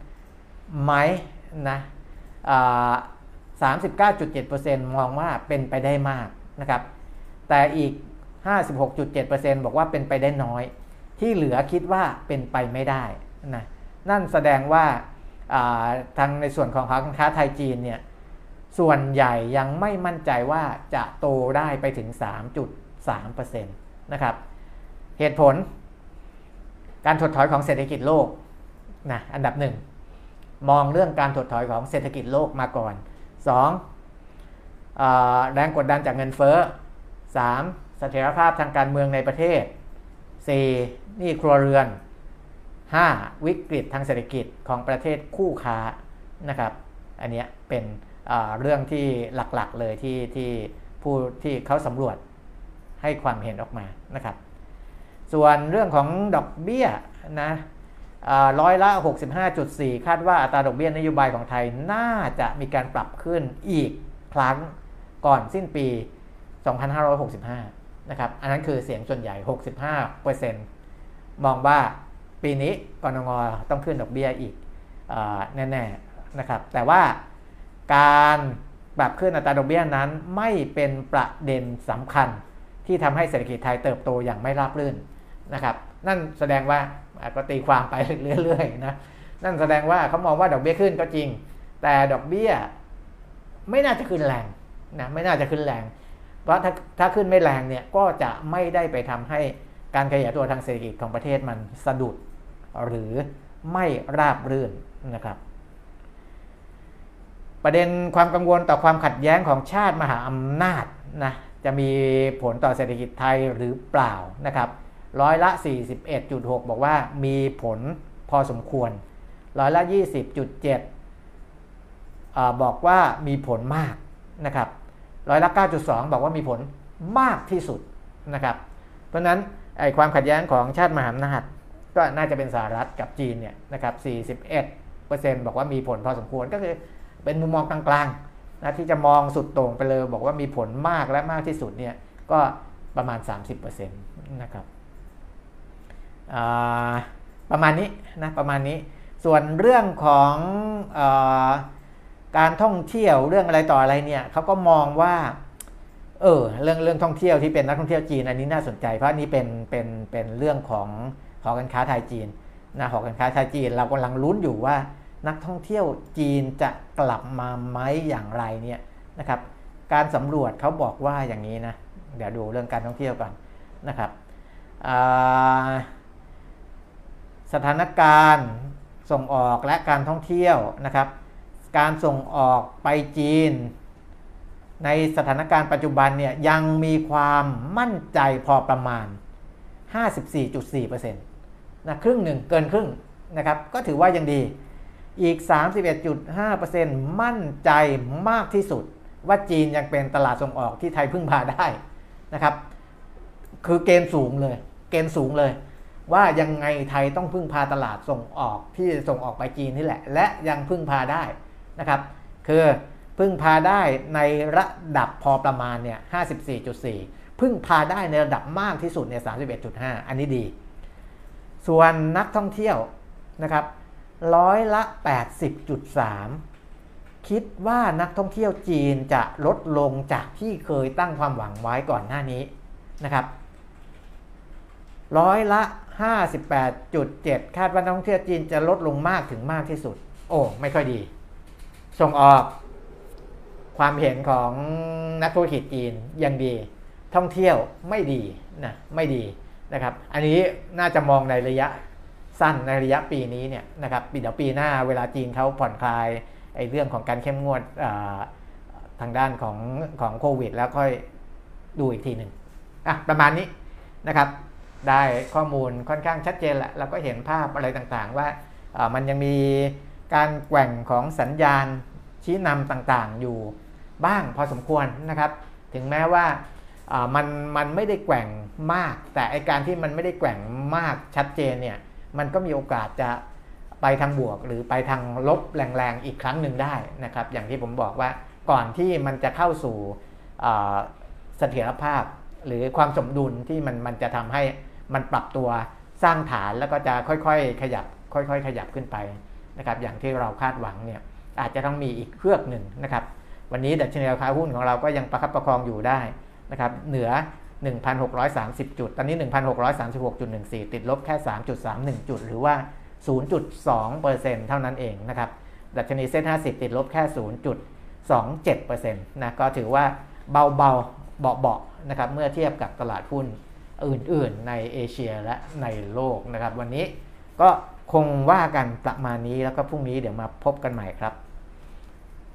3.3%ไหมนะ39.7%มองว่าเป็นไปได้มากนะครับ แต่อีก 56.7%บอกว่าเป็นไปได้น้อย ที่เหลือคิดว่าเป็นไปไม่ได้นะนั่นแสดงว่าทางในส่วนของการค้าไทยจีนเนี่ยส่วนใหญ่ยังไม่มั่นใจว่าจะโตได้ไปถึง 3.3%นะครับ เหตุผล การถดถอยของเศรษฐกิจโลกนะอันดับหนึ่งมองเรื่องการถดถอยของเศรษฐกิจโลกมาก่อน 2. แรงกดดันจากเงินเฟ้อ 3. เสถียรภาพทางการเมืองในประเทศ 4. นี่ครัวเรือน 5. วิกฤตทางเศรษฐกิจของประเทศคู่ค้านะครับ อันนี้เป็นเรื่องที่หลักๆเลยที่ที่ผู้ที่เขาสำรวจให้ความเห็นออกมานะครับ ส่วนเรื่องของดอกเบี้ยนะร้อยละ 65.4 คาดว่าอัตราดอกเบี้ยนโยบายของไทยน่าจะมีการปรับขึ้นอีกครั้งก่อนสิ้นปี 2565 นะครับ อันนั้นคือเสียงส่วนใหญ่ 65%มองว่าปีนี้กรงงต้องขึ้นดอกเบี้ยอีกอแน่ๆนะครับ แต่ว่าการปรับขึ้นอัตราดอกเบี้ยนั้นไม่เป็นประเด็นสำคัญที่ทำให้เศรษฐกิจไทยเติบโตอย่างไม่ราบรื่นนะครับ นั่นแสดงว่าก็ตีความไปเรื่อยๆนะนั่นแสดงว่าเขามองว่าดอกเบี้ยขึ้นก็จริง แต่ดอกเบี้ยไม่น่าจะขึ้นแรงนะไม่น่าจะขึ้นแรง ราะถ้าถ้าขึ้นไม่แรงเนี่ยก็จะไม่ได้ไปทำให้การขยายตัวทางเศรษฐกิจของประเทศมันสะดุด หรือไม่ราบรื่นนะครับ ประเด็นความกังวลต่อความขัดแย้งของชาติมหาอำนาจนะจะมีผลต่อเศรษฐกิจไทยหรือเปล่านะครับร้อยละ 41.6 บอกว่ามีผลพอสมควรร้อยละ 20.7บอกว่ามีผลมากนะครับ ร้อยละ 9.2 บอกว่ามีผลมากที่สุดนะครับ เพราะนั้นไอ้ความขัดแย้งของชาติมหาอำนาจก็น่าจะเป็นสหรัฐกับจีนเนี่ยนะครับ 41%บอกว่ามีผลพอสมควรก็คือเป็นมุมมองกลางๆนะที่จะมองสุดโต่งไปเลย บอกว่ามีผลมากและมากที่สุดเนี่ยก็ประมาณ 30%นะครับประมาณนี้นะประมาณนี้ส่วนเรื่องของอ การท่องเที่ยวเรื่องอะไรต่ออะไรเนี่ยเขาก็มองว่า เออ เรื่องเรื่องท่องเที่ยวที่เป็นนักท่องเที่ยวจีนอันนี้น่าสนใจ เพราะนี้เป็นเป็นเป็นเรื่องของหอการค้าไทยจีนนะหอการค้าไทยจีน เรากำลังลุ้นอยู่ว่า นักท่องเที่ยวจีนจะกลับมาไหมอย่างไรเนี่ยนะครับ การสำรวจเขาบอกว่าอย่างนี้นะเดี๋ยวดูเรื่องการท่องเที่ยวก่อนนะครับสถานการณ์ส่งออกและการท่องเที่ยวนะครับ การส่งออกไปจีน ในสถานการณ์ปัจจุบันเนี่ยยังมีความมั่นใจพอประมาณ 54.4%นะครึ่งหนึ่งเกินครึ่งนะครับก็ถือว่ายังดีอีก 31.5%มั่นใจมากที่สุด ว่าจีนยังเป็นตลาดส่งออกที่ไทยพึ่งพาได้นะครับ คือเกณฑ์สูงเลย เกณฑ์สูงเลย ว่ายังไงไทยต้องพึ่งพาตลาดส่งออกที่ส่งออกไปจีนนี่แหละ และยังพึ่งพาได้ นะครับ คือพึ่งพาได้ในระดับพอประมาณเนี่ย54.4 พึ่งพาได้ในระดับมากที่สุดเนี่ย31.5 อันนี้ดี ส่วนนักท่องเที่ยวนะครับร้อยละ 80.3 คิดว่านักท่องเที่ยวจีนจะลดลงจากที่เคยตั้งความหวังไว้ก่อนหน้านี้นะครับร้อยละ 58.7 คาดว่านักท่องเที่ยวจีนจะลดลงมากถึงมากที่สุด โอ้ ไม่ค่อยดี ส่งออกความเห็นของนักธุรกิจจีนยังดี ท่องเที่ยวไม่ดีนะไม่ดีนะครับ อันนี้น่าจะมองในระยะสั้นในระยะปีนี้เนี่ยนะครับปีเดี๋ยวปีหน้าเวลาจีนเขาผ่อนคลายไอ้เรื่องของการเข้มงวดทางด้านของของโควิด แล้วค่อยดูอีกทีหนึ่งอะประมาณนี้นะครับ ได้ข้อมูลค่อนข้างชัดเจนแหละเราก็เห็นภาพอะไรต่างๆ ว่ามันยังมีการแกว่งของสัญญาณ ชี้นำต่างๆอยู่บ้างพอสมควรนะครับ ถึงแม้ว่ามันมันไม่ได้แกว่งมาก แต่ไอการที่มันไม่ได้แกว่งมากชัดเจนเนี่ยมันก็มีโอกาสจะไปทางบวก หรือไปทางลบแรงๆอีกครั้งหนึ่งได้นะครับ อย่างที่ผมบอกว่าก่อนที่มันจะเข้าสู่เสถียรภาพ หรือความสมดุลที่มันมันจะทำให้มันปรับตัวสร้างฐานแล้วก็จะค่อยๆ ขยับ ค่อย ๆ ขยับขึ้นไปนะครับ อย่างที่เราคาดหวังเนี่ย อาจจะต้องมีอีกเครือกหนึ่งนะครับ วันนี้ดัชนีราคาหุ้นของเราก็ยังประคับประคองอยู่ได้นะครับเหนือ 1,630 จุด ตอนนี้ 1,636.14 ติดลบแค่ 3.31 จุด หรือว่า 0.2%เท่านั้นเองนะครับดัชนีเซ็น50 ติดลบแค่ 0.27%นะก็ถือว่าเบาๆเบาๆนะครับเมื่อเทียบกับตลาดหุ้นอื่นๆ ในเอเชียและในโลกนะครับ วันนี้ก็คงว่ากันประมาณนี้แล้วก็พรุ่งนี้เดี๋ยวมาพบกันใหม่ครับ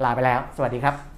ลาไปแล้ว สวัสดีครับ